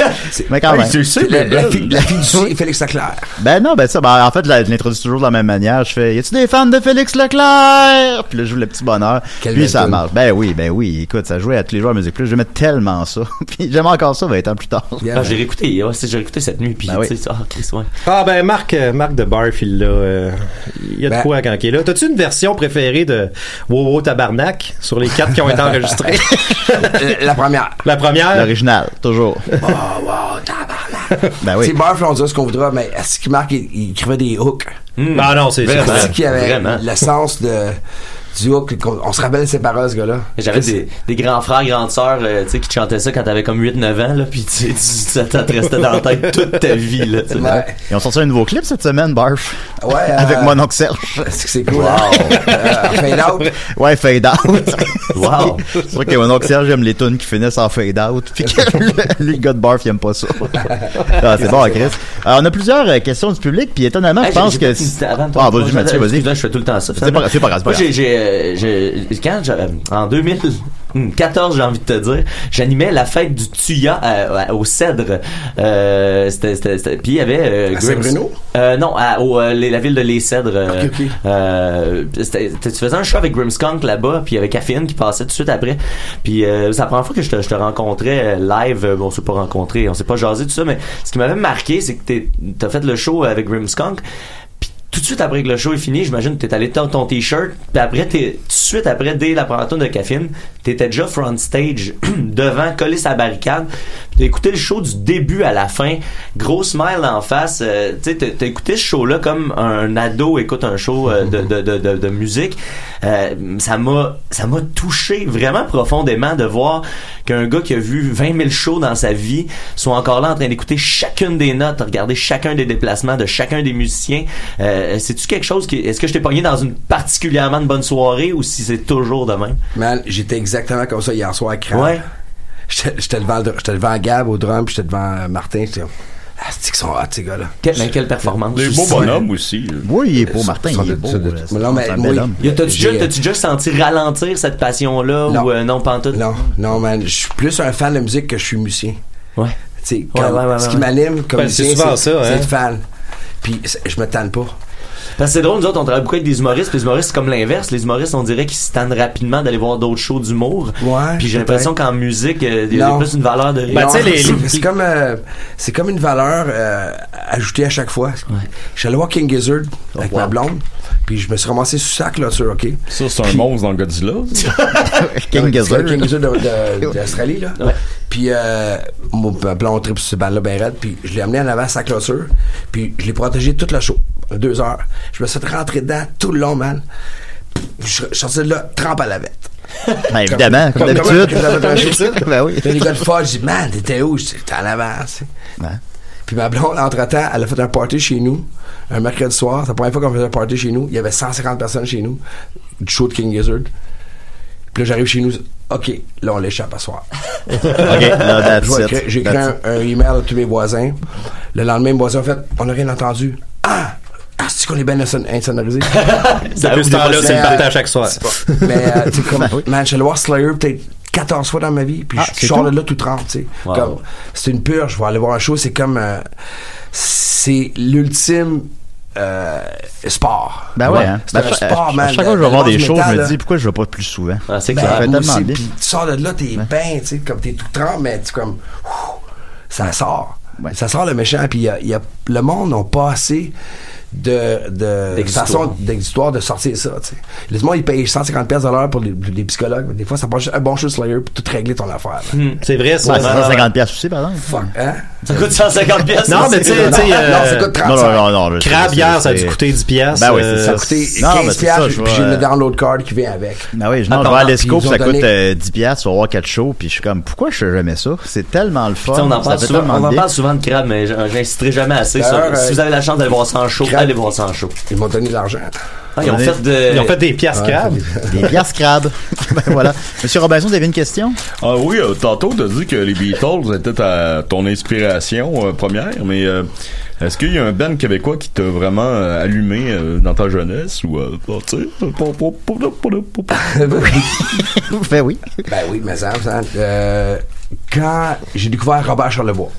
mais quand Hey, même. c'est c'est la, fille, la fille du Félix Leclerc. Ben non, ben ça, ben en fait, je l'introduis toujours de la même manière. Je fais, y a-tu des fans de Félix Leclerc? Puis là, je joue le petit bonheur. Puis ça marche. Ben oui, ben oui. Écoute, ça jouait à tous les jours à Musique Plus. J'aimais tellement ça. puis j'aime encore ça 20 ans plus tard. Yeah. Ah, j'ai réécouté, ouais, c'est- j'ai réécouté cette nuit, puis Ben oui. tu sais, ah, Chris, ouais. Ah ben Marc, euh, Marc de Barfield là, euh, il y a de Ben- quoi quand il est là. T'as-tu une version préférée de Wow Wow Tabarnak sur les quatre qui ont été enregistrés? Euh, la première. La première, L'original, toujours. Oh, wow, tabarnak. Ben C'est oui. Barf, on dira ce qu'on voudra, mais est-ce qu'il marque, il, il écrivait des hooks? ah non, c'est c'est Vraiment. vrai. C'est qu'il y avait Vraiment. l'essence de. Duo, on se rappelle de ses paroles, ce gars-là. J'avais des, des grands frères, grandes sœurs, euh, tu sais, qui te chantaient ça quand t'avais comme 8-9 ans, là, pis tu ça te restait dans la tête toute ta vie, là. Ouais. Ils ont sorti un nouveau clip cette semaine, Barf. Ouais, euh, Avec mon oncle Serge. Est-ce que c'est cool? hein? Euh, fade out. Ouais, fade out. Wow. C'est vrai que mon oncle Serge aime les tunes qui finissent en fade out. Puis que lui, lui, le gars de Barf, il aime pas ça. Ah, c'est bon, Chris. Alors, on a plusieurs euh, questions du public, puis étonnamment, Hey, je pense que. avant, Ah, toi. vas-y, Mathieu, vas-y. Je fais tout le temps ça. C'est pas, grave, j'ai, quand euh, en 2014, j'ai envie de te dire, j'animais la fête du Tuya euh, au Cèdre. Euh, c'était, puis il y avait euh, À Grims- Saint-Bruno? Euh, non, à, au, les- la ville de Les Cèdres. euh, tu faisais un show avec Grimmskunk là-bas, puis il y avait Caffeine qui passait tout de suite après. Puis euh, c'est la première fois que je te, je te rencontrais live. Bon, on s'est pas rencontré, on s'est pas jasé tout ça, mais ce qui m'avait marqué, c'est que t'as fait le show avec Grimmskunk. Tout de suite après que le show est fini, j'imagine que t'es allé ton, ton t-shirt, puis après, t'es, tout de suite après, dès la première tourne de Caffeine, t'étais déjà front stage, devant, collé sa barricade, t'as écouté le show du début à la fin, gros smile en face, euh, tu sais, t'as, écouté ce show-là comme un ado écoute un show euh, de, de, de, de, musique, Euh, ça m'a, ça m'a touché vraiment profondément de voir qu'un gars qui a vu 20 000 shows dans sa vie soit encore là en train d'écouter chacune des notes, regarder chacun des déplacements de chacun des musiciens. Euh, c'est-tu quelque chose qui, est-ce que je t'ai pogné dans une particulièrement de bonne soirée ou si c'est toujours de même? Man, j'étais exactement comme ça hier soir à. Ouais. J'étais devant, j'étais devant Gab au drum, puis j'étais devant euh, Martin. J'étais ah, c'est qu'ils sont hot, ces gars-là? Quelle, mais quelle performance. Des beaux bonhommes aussi. Oui, il est beau, Martin, il est beau. ça doit- là. Mais non, mais a- T'as-tu déjà, senti ralentir cette passion-là Non. ou euh, non, pantoute? Non, non, man, je suis plus un fan de musique que je suis musicien. Ouais. Tu sais, Ouais, comme- ouais, ouais, ce ouais. qui m'anime comme Ben, c'est musicien, souvent c'est hein. être fan. Puis je me tanne pas. Parce que c'est drôle, nous autres, on travaille beaucoup avec des humoristes, puis les humoristes, c'est comme l'inverse. Les humoristes, on dirait qu'ils se tannent rapidement d'aller voir d'autres shows d'humour. Ouais, Puis j'ai l'impression qu'en musique, euh, il y a Non. plus une valeur de... Ben, Non, tu sais, les- c'est- comme euh, c'est comme une valeur euh, ajoutée à chaque fois. Je suis allé voir King Gizzard avec wow. ma blonde, puis je me suis ramassé sous sa clôture, ok. Ça, c'est un monstre dans Godzilla. ça. King Gizzard. King Gizzard d'Australie là. Ouais. Puis euh, mon blonde trip sur ce band là ben raide, puis je l'ai amené en avant à sa clôture, puis je l'ai protégé toute la show, deux heures. Je me suis fait rentrer dedans tout le long, man. Je je suis sorti de là, trempe à la vette. Ben, évidemment, comme Comme- d'habitude. comme- d'habitude. Ben oui. Là, les gars de je dis, man, t'étais où? Je dis, t'es en avant, tu sais. Ouais. Puis ma blonde, entre-temps, elle a fait un party chez nous, un mercredi soir. C'est la première fois qu'on faisait un party chez nous. Il y avait 150 personnes chez nous, du show de King Gizzard. Puis là, j'arrive chez nous, OK, là, on l'échappe à soir. OK, J'ai écrit un, un email à tous mes voisins. Le lendemain, mes voisins ont fait, on n'a rien entendu. Ah! Ah, c'est qu'on est bien inson- insonorisé? Ça Depuis ce temps-là, c'est le Mais, partage chaque soir. Mais, euh, tu sais, comme, Ben oui. man, je suis allé voir Slayer peut-être 14 fois dans ma vie, puis Ah, je sors de là tout 30, tu sais. Wow. C'est une purge, je vais aller voir un show, c'est comme, euh, c'est l'ultime, euh, sport. Ben ouais, hein. C'est Ben, un à- sport, man. Chaque fois que je vais voir des shows, je me dis pourquoi je vais pas plus souvent? Ah, c'est Ben, clair. Tellement aussi, bien. puis tu sors de là, t'es bien, tu sais, comme t'es tout trempe, mais tu comme, ouf, ça sort. Ouais. Ça sort le méchant, puis il y a, y a- le monde n'a pas assez de, de façon d'exutoire de sortir ça, tu sais. Les gens, ils payent 150 pièces de l'heure pour les, les psychologues, mais des fois, ça prend juste un bon show Slayer pour tout régler ton affaire. là. C'est vrai, ça. Ouais, c'est 150 pièces aussi, par exemple. Fuck, hein? Ça coûte 150 pièces. Non, mais tu sais, non, euh, non, ça coûte 35. Non, non, non, Crabe hier, ça a dû coûter 10 piastres. Ben oui, c'est euh, Ça a coûté Non, 15 mais c'est piastres, ça, je puis j'ai le download card qui vient avec. Ben oui, je non, je Attends, vais à ont ça coûte donné- euh, 10 piastres, tu vas voir 4 shows, puis je suis comme, pourquoi je fais jamais ça? C'est tellement le fun. On en parle souvent, tellement on en bien. parle souvent de crabe, mais j'in- j'inciterai jamais assez. si euh, vous avez la chance d'aller voir ça en show, allez voir ça en show. Ils m'ont donné de l'argent. Ah, ils ont fait de. Ils ont fait des piastres Ouais, crabes. Des piastres crabes. ben voilà. Monsieur Robinson, vous avez une question? Ah oui, euh, tantôt, t'as dit que les Beatles étaient ta, ton inspiration euh, première, mais euh, est-ce qu'il y a un band québécois qui t'a vraiment euh, allumé euh, dans ta jeunesse ou tu ben oui. Ben oui, mais ça, ça, euh, quand j'ai découvert Robert Charlebois,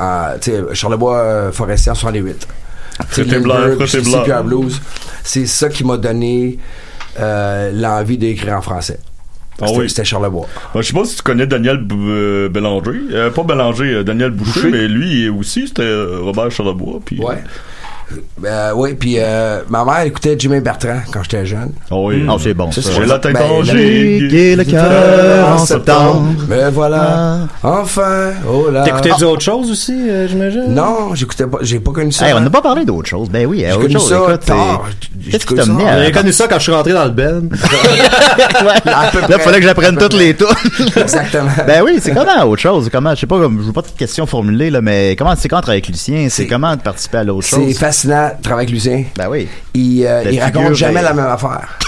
euh, tu sais, Charlebois euh, Forestier en 68. Et blanc, frais et puis blanc. CPR Blues, c'est ça qui m'a donné euh, l'envie d'écrire en français. Ah C'était oui. c'était Charlebois. Moi, je sais pas si tu connais Daniel B- euh, Bélanger. Euh, pas Bélanger, euh, Daniel Boucher, Boucher. mais lui aussi, c'était Robert Charlebois. Puis, Ouais. Euh, oui, puis euh, ma mère écoutait Jimmy Bertrand quand j'étais jeune. Oh oui. Ah, c'est bon. C'est ça. ça. J'ai la tête Ben, en la-. Et le cœur en septembre. Mais voilà, enfin, oh là. T'écoutais du autre chose aussi, euh, j'imagine? Non, j'écoutais pas, j'ai pas connu ça. Hey, on n'a pas parlé d'autre chose. Ben oui, J'ai autre connu chose. ça Écoute, tard. c'est- J'ai Qu'est-ce qui connu t'a ça. mené à... J'ai connu ça quand je suis rentré dans le Ben. Peu Là, il fallait que j'apprenne toutes les tunes. Exactement. ben oui, c'est comment autre chose? Comment, je sais pas, je veux pas de questions formulées, là, mais comment, c'est quand avec Lucien? C'est C'est- comment de participer à l'autre C'est chose? Fascinant de travailler avec Lucien. Ben oui. Il, euh, il raconte jamais la même affaire.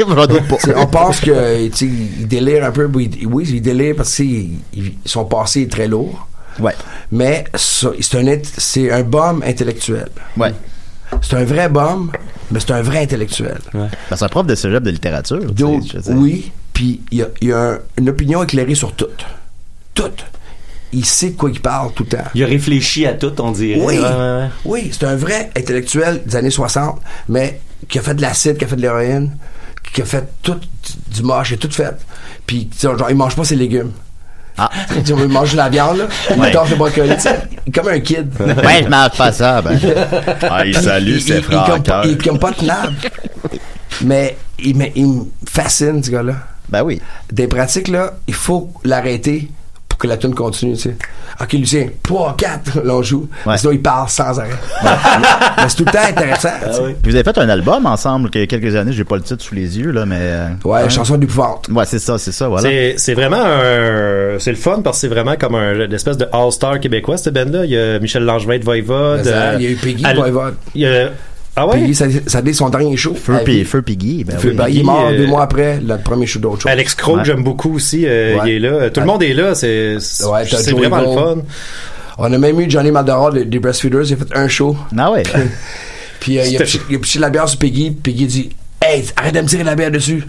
On pense que tu sais, il délire un peu. Oui, il- oui, il délire parce que il- son passé est très lourd. Ouais. Mais c'est un, c'est un bum intellectuel. Ouais. C'est un vrai bum, mais c'est un vrai intellectuel. Ben, c'est un prof de cégep de littérature. Donc, oui, puis il y a, il y a un- une opinion éclairée sur tout. Tout. Il sait de quoi il parle tout le temps. Il a réfléchi à tout, on dirait. Oui, oui, c'est un vrai intellectuel des années 60, mais qui a fait de l'acide, qui a fait de l'héroïne, qui a fait tout du moche, il a tout fait. Puis, tu sais, genre, il mange pas ses légumes. Ah. Tu sais, il mange de la viande, là. Il Ouais. torche le brocoli, tu sais. Il est Comme un kid. Ouais, je mange pas ça, ben. Ah, il salue il, ses il- il frères. comme pas- il comme pas tenable. mais il, me- il me fascine, ce gars-là. Ben oui. Des pratiques, là, il faut l'arrêter que la tune continue, tu sais. OK, Lucien, 3, 4, là, on joue. Ouais. Sinon, il parle sans arrêt. mais c'est tout le temps intéressant. Puis vous avez fait un album ensemble, il y a quelques années, j'ai pas le titre sous les yeux, là, mais. euh, Ouais, chanson d'épouvante. Ouais, c'est ça, c'est ça, voilà. C'est, c'est vraiment un, c'est le fun parce que c'est vraiment comme un, une espèce de all-star québécois, cette band-là. Il y a Michel Langevin de Voivode. Euh, il y a eu Peggy Al- Voivode. Il y a, ah ouais? Puis ça, ça a été son dernier show. Feu, puis. Feu Piggy, ben Feu- oui. ben, il est mort euh, deux mois après le premier show d'autre chose. Alex Crowe, Ouais. j'aime beaucoup aussi. euh, Ouais. Il est là. Tout le monde est là. C'est, c'est Ouais, t'as c'est Joey vraiment le fun. On a même eu Johnny Maldoror des, des Breastfeeders, il a fait un show. Ah ouais. Puis euh, il, a C'était- piché, il a piché la bière sur Peggy, puis Peggy dit Hey, arrête de me tirer la bière dessus.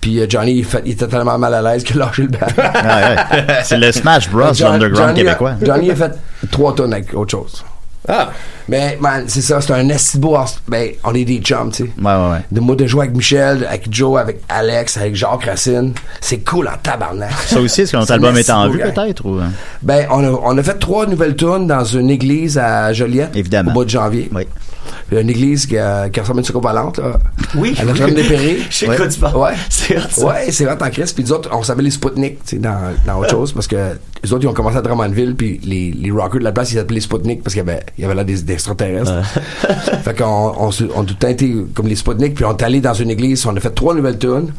Puis euh, Johnny, il, fait- il était tellement mal à l'aise qu'il a lâché le banc. Ah ouais. C'est le Smash Bros. John- underground Johnny a- québécois. Johnny a fait trois tonnes avec autre chose. Ah, Mais, man, c'est ça, c'est un de beau. Ben, on est des chums, tu sais. Ouais, ouais, ouais. De moi, de jouer avec Michel, avec Joe, avec Alex, avec Jacques Racine, c'est cool en tabarnak. Ça aussi, est-ce que notre album est en vue, peut-être, ou? euh? Ben, on a, on a fait trois nouvelles tunes dans une église à Joliette. Évidemment. Au mois de janvier. Oui. Une église qui, a- qui ressemble à une soucoupe allante, là. Oui. À Notre-Dame-des-Prairies. Je sais de quoi tu parles. Ouais. C'est ça. Ouais, c'est vrai en crise. Puis nous autres, on s'appelait les Spoutnik, tu sais, dans, dans autre chose, parce que les autres, ils ont commencé à Drummondville, puis les, les rockers de la place, ils s'appelaient les Spoutnik, parce qu'il y avait, il y avait là des, des extraterrestres. fait qu'on on, on a tout le temps été comme les Spoutnik, puis on est allé dans une église, on a fait trois nouvelles tunes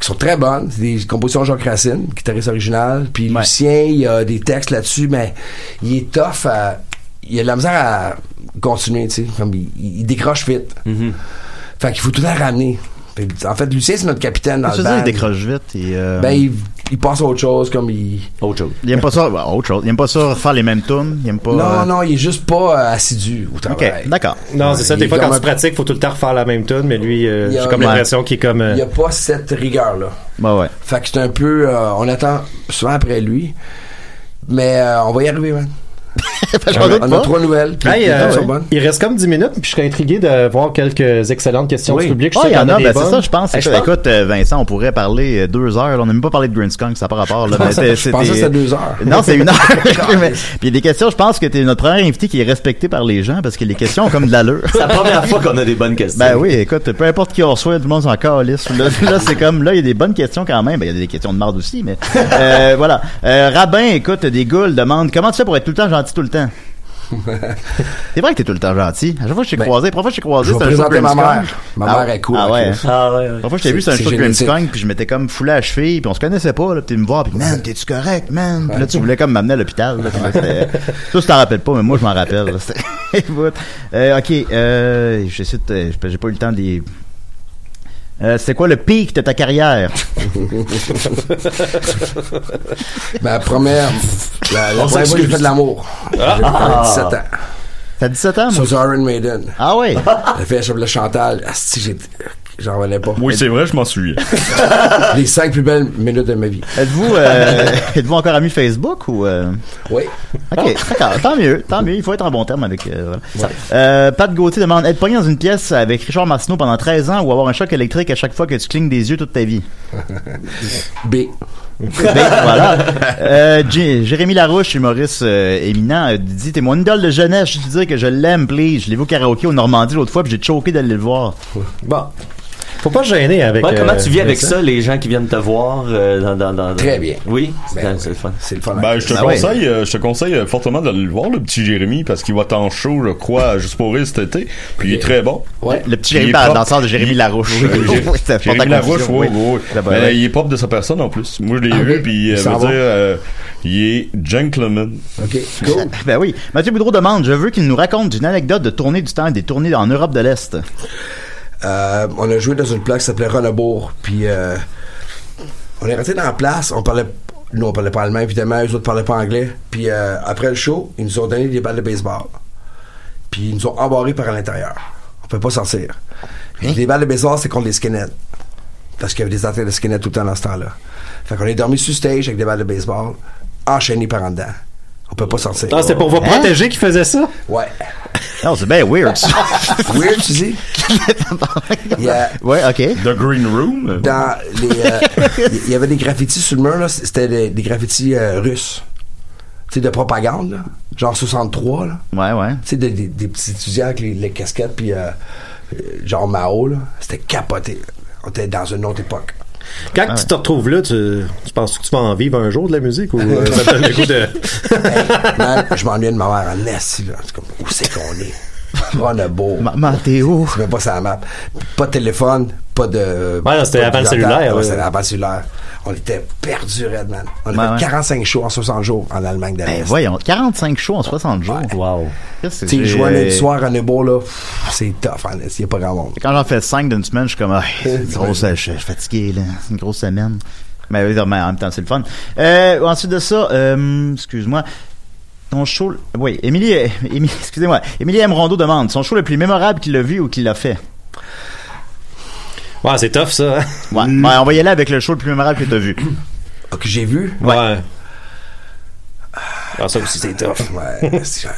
qui sont très bonnes. C'est des compositions de Jacques Racine, guitariste original. Puis Ouais. Lucien, il y a des textes là-dessus, mais il est tough à... Il a de la misère à continuer, tu sais. Comme il, il décroche vite. Fait qu'il faut tout le temps ramener. En fait, Lucien, c'est notre capitaine dans le band. il décroche vite. Et, euh, Ben, il, il passe à autre chose, comme il... Autre chose. il aime pas ça, bah, autre chose. Il aime pas ça faire les mêmes tunes. Il aime pas. Non, euh, non, il est juste pas euh, assidu au Ok, d'accord. non, c'est ça. il Des fois, quand tu un- pratiques, faut tout le temps refaire la même tune, mais lui, euh, Il y a j'ai comme l'impression qu'il est comme. euh, Il n'y a pas cette rigueur-là. Ouais, ouais. Fait que c'est un peu... euh, on attend souvent après lui. Mais euh, on va y arriver, man. J'en On, doute on pas. a trois nouvelles. puis Hey, les euh, deux sont bonnes. il reste comme 10 minutes, puis je serais intrigué de voir quelques excellentes questions Oui. du public. Je Ah, il y en a, des ben c'est bonnes. ça, je pense. Je Écoute, pense- écoute, euh, Vincent, on pourrait parler euh, deux heures. là. On n'a même pas parlé de Green Skunk, ça n'a pas rapport. Là, mais c'était- Je pensais que c'était deux heures. Non, c'est une heure. Mais- Puis il y a des questions, je pense que t'es notre premier invité qui est respecté par les gens parce que les questions ont comme de l'allure. C'est la première fois qu'on a des bonnes questions. Ben oui, écoute, peu importe qui on reçoit, tout le monde s'en calisse. Là, là c'est comme, là, il y a des bonnes questions quand même. Ben, il y a des questions de marde aussi, mais euh, voilà. Euh, Rabin, écoute, des goules demande comment tu fais pour être tout le temps gentil tout le temps? c'est vrai que t'es tout le temps gentil. À chaque fois que je t'ai Ben, croisé, la première fois que je t'ai croisé, c'était un show de ma mère. Ma Ah, mère est cool. Ah ouais. crise. Ah ouais, ouais. La première fois que je t'ai vu, C'est- un show de. Grimmskong, puis je m'étais comme foulé à la cheville, puis on se connaissait pas, là, puis tu me voir, puis man, t'es-tu correct, man? Puis là, tu voulais comme m'amener à l'hôpital, là, Ça, je t'en rappelle pas, mais moi, je m'en rappelle, là. Euh, ok, euh, j'essaie de- j'ai pas eu le temps d'y... Euh, c'est quoi le pic de ta carrière? Ma première... La, première fois que j'ai s'excuse. fait de l'amour. J'ai Ah. 17 ans. T'as 17 ans, moi? Sur Iron Maiden. Ah ouais? La fille, elle s'appelait Chantal. Asti, j'ai- j'en revenais pas. Oui, c'est vrai, je m'en souviens. Les cinq plus belles minutes de ma vie. Êtes-vous, euh, êtes-vous encore amis Facebook ou, euh... Oui. Ok, d'accord, tant mieux, tant mieux. Il faut être en bon terme avec. Euh, voilà. Euh, Pat Gauthier demande être pogné dans une pièce avec Richard Martineau pendant 13 ans ou avoir un choc électrique à chaque fois que tu clignes des yeux toute ta vie? B. Ben, voilà. Euh, Jérémy Larouche, humoriste euh, éminent, euh, dit T'es mon idole de jeunesse, je te dire que je l'aime, please. Je l'ai vu au karaoké au Normandie l'autre fois, puis j'ai choqué d'aller le voir. Bon. Faut pas se gêner avec. Ouais, comment euh, tu vis avec ça? ça, les gens qui viennent te voir euh, dans, dans, dans, Très bien. Oui, c'est Ben c'est le fun. C'est le fun. Ben, je te Ah ouais. conseille, euh, je te conseille euh, fortement d'aller le voir, le petit Jérémy, parce qu'il va être en show, je crois, juste pour rire cet été. Puis il est très bon. Ouais. Le petit Jérémy par propre. danseur de Jérémy Larouche. Jérémy Larouche, oui, il est propre de sa personne en plus. Moi, je l'ai Ah vu, oui? puis euh, dire, euh, il est gentleman. OK, cool. Ben oui. Mathieu Boudreau demande Je veux qu'il nous raconte une anecdote de tournée du temps des tournées en Europe de l'Est. Euh, on a joué dans une place qui s'appelait Renebourg. Puis euh, on est resté dans la place. On parlait, nous on parlait pas allemand évidemment, eux autres parlaient pas anglais. Puis euh, après le show, ils nous ont donné des balles de baseball. Puis ils nous ont embarrés par à l'intérieur. On peut pas sortir. Puis Les balles de baseball c'est contre les skinheads. Parce qu'il y avait des athlètes de skinheads tout le temps dans ce temps-là. Fait qu'on est dormi sur stage avec des balles de baseball, enchaînés par en dedans. On peut pas sortir. Ah, c'était pour vous protéger qu'ils faisaient ça? Ouais. Non, c'est bien weird. Weird, tu dis? Il y a- ouais, ok. The Green Room? dans les euh, il y avait des graffitis sur le mur là c'était des, des graffitis euh, russes tu sais de propagande là genre 63 là Ouais, ouais. tu sais des, des, des petits étudiants avec les, les casquettes puis euh, euh, genre Mao là c'était capoté on était dans une autre époque Quand Ah tu te retrouves là, tu, tu penses que tu vas en vivre un jour de la musique ou euh, ça te donne le goût de. Man, je m'ennuie de ma mère en là c'est comme où c'est qu'on est? On a beau. Ma- Mathéo. c'est même pas ça la map. Pas de téléphone pas de Ouais, non, c'était avant le cellulaire, Ouais, là. c'était avant le cellulaire on était perdus Red man on Ouais, a ouais. fait 45 shows en 60 jours en Allemagne de Ben l'Est voyons, 45 shows en 60 jours. Wow. Qu'est-ce que Tu sais, jouer un lundi soir à Nebo, là, c'est tough, hein, il n'y a pas grand monde. Quand j'en fais 5 d'une semaine, je suis comme, ah, c'est grosse, je suis fatigué, là. C'est une grosse semaine. Mais, oui, mais en même temps, c'est le fun. Euh, ensuite de ça, euh, excuse-moi. Ton show, oui, Émilie, excusez-moi. Émilie M. Rondeau demande, son show le plus mémorable qu'il a vu ou qu'il a fait? Ouais, c'est tough ça. hein? Ouais. Ouais, on va y aller avec le show le plus mémorable que t'as vu. Ah, que j'ai vu, Ouais. Ah, ça aussi, c'est tough. ouais, c'est-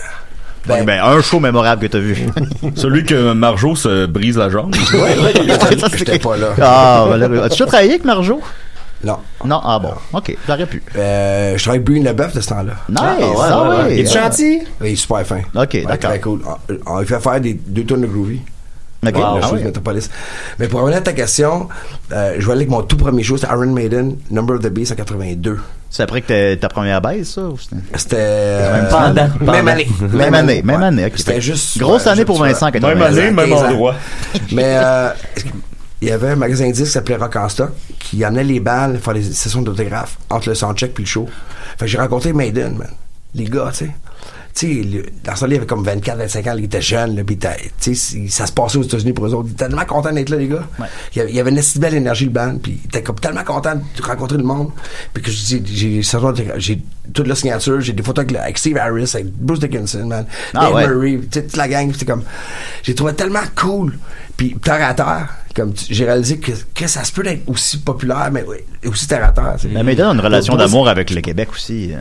Ben, ben, un show mémorable que t'as vu. Celui que Marjo se brise la jambe. Ça, c'est j'étais pas là. Ah, malheureux. As-tu déjà travaillé avec Marjo? Non. Non, ah bon. Ok, j'aurais pu. Euh, je travaille avec Brune Leboeuf de ce temps-là. Nice, ouais, ah ouais, ouais. Il est gentil? Il est super fin. Ok, Ouais, d'accord. Très cool. On lui fait faire des, deux tonnes de groovy. Ok, Wow. ah. Metropolis. Mais pour revenir à ta question, euh, je vais aller avec mon tout premier show, c'était Iron Maiden, Number of the Beast en 82. C'est après que t'as- ta première baisse, ça? ou c'était- C'était... euh, Pendant, Même pendant. année. Même année, même année. C'était juste... Grosse ouais, année pour. Vincent, Même 80. année, même 15 ans. endroit. Mais euh, il y avait un magasin de disques qui s'appelait Rock en Stock qui amenait les balles faire des sessions d'autographes entre le soundcheck puis le show. Fait que j'ai rencontré Maiden, man. Les gars, tu sais. Tu sais, dans il avait comme 24, 25 ans, il était jeune, là, pis tu sais, ça se passait aux États-Unis pour eux autres. Ils étaient tellement contents d'être là, les gars. Ouais. Il y avait, une si belle énergie, le band, puis ils étaient comme tellement contents de rencontrer le monde. Puis que j'ai d'autographes, j'ai toute la signature, j'ai des photos avec, Steve Harris, avec Bruce Dickinson, man. Ah Dave ouais. Murray, toute la gang, c'était comme, j'ai trouvé tellement cool. Puis terre à terre, comme j'ai réalisé que, que ça se peut d'être aussi populaire, mais ouais, aussi terre à terre. La Maiden a une relation d'amour avec le Québec aussi. euh.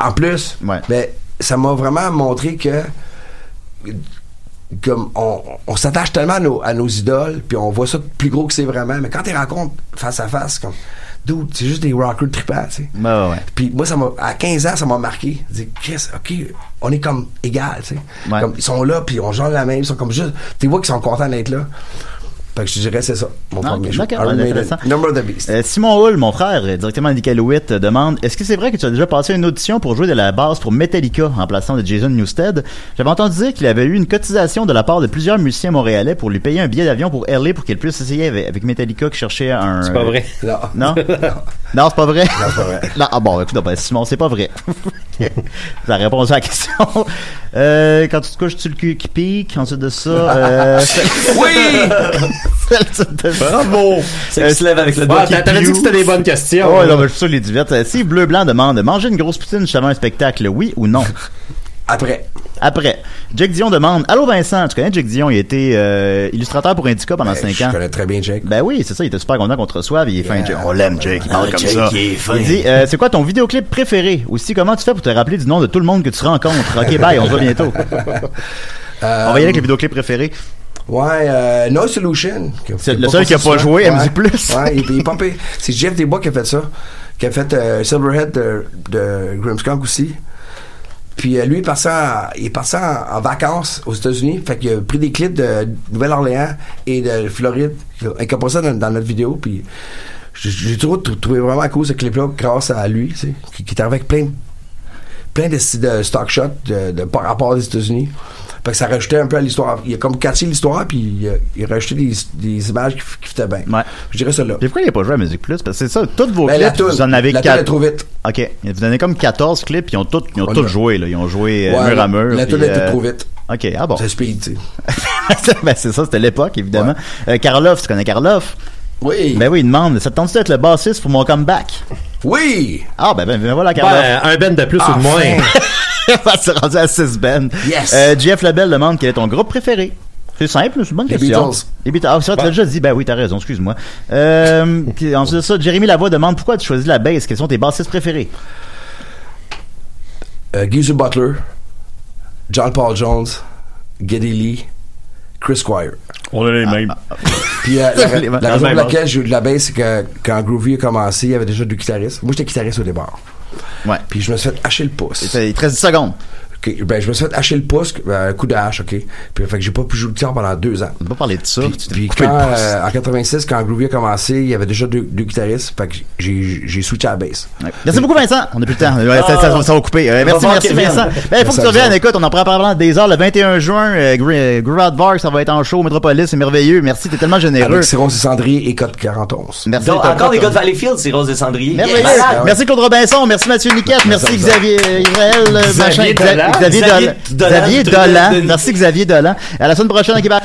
En plus, Ouais. ben, ça m'a vraiment montré que comme on, on s'attache tellement à nos, à nos idoles, puis on voit ça plus gros que c'est vraiment, mais quand tu rencontres face à face, comme dude, c'est juste des rockers trippants, tu sais. Ouais. Puis moi, ça m'a, à 15 ans, ça m'a marqué. Je dis, Chris, OK, on est comme égal, tu sais. Ouais. Comme, ils sont là, puis on genre la même, ils sont comme juste, tu vois qu'ils sont contents d'être là. Fait que je dirais, c'est ça, mon Ah, premier ok, show. d'accord, Iron ouais, Maiden, intéressant. Number of the Beast. Euh, Simon Hull, mon frère, euh, directement d'Iqaluit, euh, demande Est-ce que c'est vrai que tu as déjà passé une audition pour jouer de la basse pour Metallica en plaçant de Jason Newsted? J'avais entendu dire qu'il avait eu une cotisation de la part de plusieurs musiciens montréalais pour lui payer un billet d'avion pour LA pour qu'il puisse essayer avec, avec Metallica qui cherchait un. C'est pas vrai. Non. Non? Non, c'est pas vrai? Non, c'est pas vrai. Non, ah bon, écoute, ben, Simon, c'est pas vrai. Ça répond à la question. Euh, quand tu te couches, tu le cul qui pique. Ensuite de ça. Euh, Oui! Bravo! C'est qu'il se lève avec le doigt Ouais, T'avais dit que c'était des bonnes questions? Oh, non, mais je suis sûr les divertes. Euh, Si Bleu Blanc demande manger une grosse poutine juste avant un spectacle, oui ou non? Après. Après, Jake Dion demande Allô Vincent, tu connais Jake Dion? Il était euh, illustrateur pour Indica pendant Ben, 5 je ans. connais très bien Jake. Ben oui, c'est ça, il était super content qu'on te reçoive, il est fin. Yeah. Jake. On l'aime, Jake, il parle Ah, comme Jake, ça. est fin. Il dit euh, C'est quoi ton vidéoclip préféré? Aussi, comment tu fais pour te rappeler du nom de tout le monde que tu rencontres? Ok, bye, on se voit bientôt. Euh, on va y aller avec le vidéoclip préféré. Ouais, euh, No Solution. C'est le seul qui a pas joué à Musique Plus. Ouais, il, il est pire. C'est Jeff Desbois qui a fait ça. qui a fait euh, Silverhead de, de aussi. Puis euh, lui, il est parti, en, en, vacances aux États-Unis. Fait qu'il a pris des clips de Nouvelle-Orléans et de Floride. Il a ça dans, dans notre vidéo. Puis j'ai- toujours trouvé vraiment cool ce clip-là grâce à lui, tu sais, qui, qui est arrivé avec plein, plein de, de stock shots de, de par rapport des États-Unis. Fait que ça rajoutait un peu à l'histoire. Il a comme catché l'histoire, puis il a, il a rajouté des, des images qui, qui fitaient bien. Ouais. Je dirais ça là. Puis pourquoi il n'a pas joué à Musique Plus? Parce que c'est ça, tous vos Ben, clips, vous en avez La quatre. trop vite. OK. Vous donnez comme 14 clips, puis ils ont tous, ils ont a- joué, là. Ils ont joué euh, Ouais, mur à mur. La toune était euh, trop vite. OK, ah bon. C'est speed, tu sais. ben, c'est ça, c'était l'époque, évidemment. Euh, Karloff, tu connais Karloff? Oui. Ben oui, il demande, ça te tente d'être le bassiste pour mon comeback? Oui! Ah, ben, ben, ben voilà, Karloff. Ben, un Ben de plus ou de moins. S'est rendu à 6 Ben. Yes. Euh, Jeff Lebel demande quel est ton groupe préféré. C'est simple, c'est une bonne Les question. Beatles. Les Beatles. Ah, c'est vrai, tu l'as déjà dit. Ben oui, t'as raison, excuse-moi. Euh, qui- ensuite de ça, Jérémy Lavoie demande pourquoi tu choisis la bass. Quels sont tes bassistes préférés? Euh, Geezer Butler, John Paul Jones, Geddy Lee, Chris Squire. On a les mêmes. Puis euh, la, raison pour même laquelle j'ai eu de la baisse, c'est que quand Groovy a commencé, il y avait déjà deux guitaristes. Moi, j'étais guitariste au départ. Ouais. Puis je me suis fait hacher le pouce. Il te reste 10 secondes. Ben, je me suis fait hacher le pouce, euh, un coup de hache, OK? Puis fait que j'ai pas pu jouer de guitare pendant deux ans. On va pas parler de ça. Puis, tu t'es puis coupé quand, le pouce. euh, en 86, quand Groovy a commencé, il y avait déjà deux, deux guitaristes. Fait que j'ai, j'ai switché à la bass. Ouais. Merci beaucoup, Vincent. On n'a plus le temps. Ouais, ça, ça, ça va couper. Euh, merci, merci. Vincent. Ben, il faut que tu reviennes. Écoute, on en prend pendant des heures. Le 21 juin, euh, Gr- Groove Bar, ça va être en show. Metropolis, c'est merveilleux. Merci, t'es tellement généreux. Avec Cyrus et Cendrier et Code 41. Merci. Donc, encore des t'as- gars de Valleyfield, c'est Rose et Cendrier. Malade. Merci Claude Robinson, merci Mathieu Niquette, merci Xavier euh, Israël, euh, machin. Xavier Dolan. Xavier Dolan, merci Xavier Dolan. À la semaine prochaine à Québec.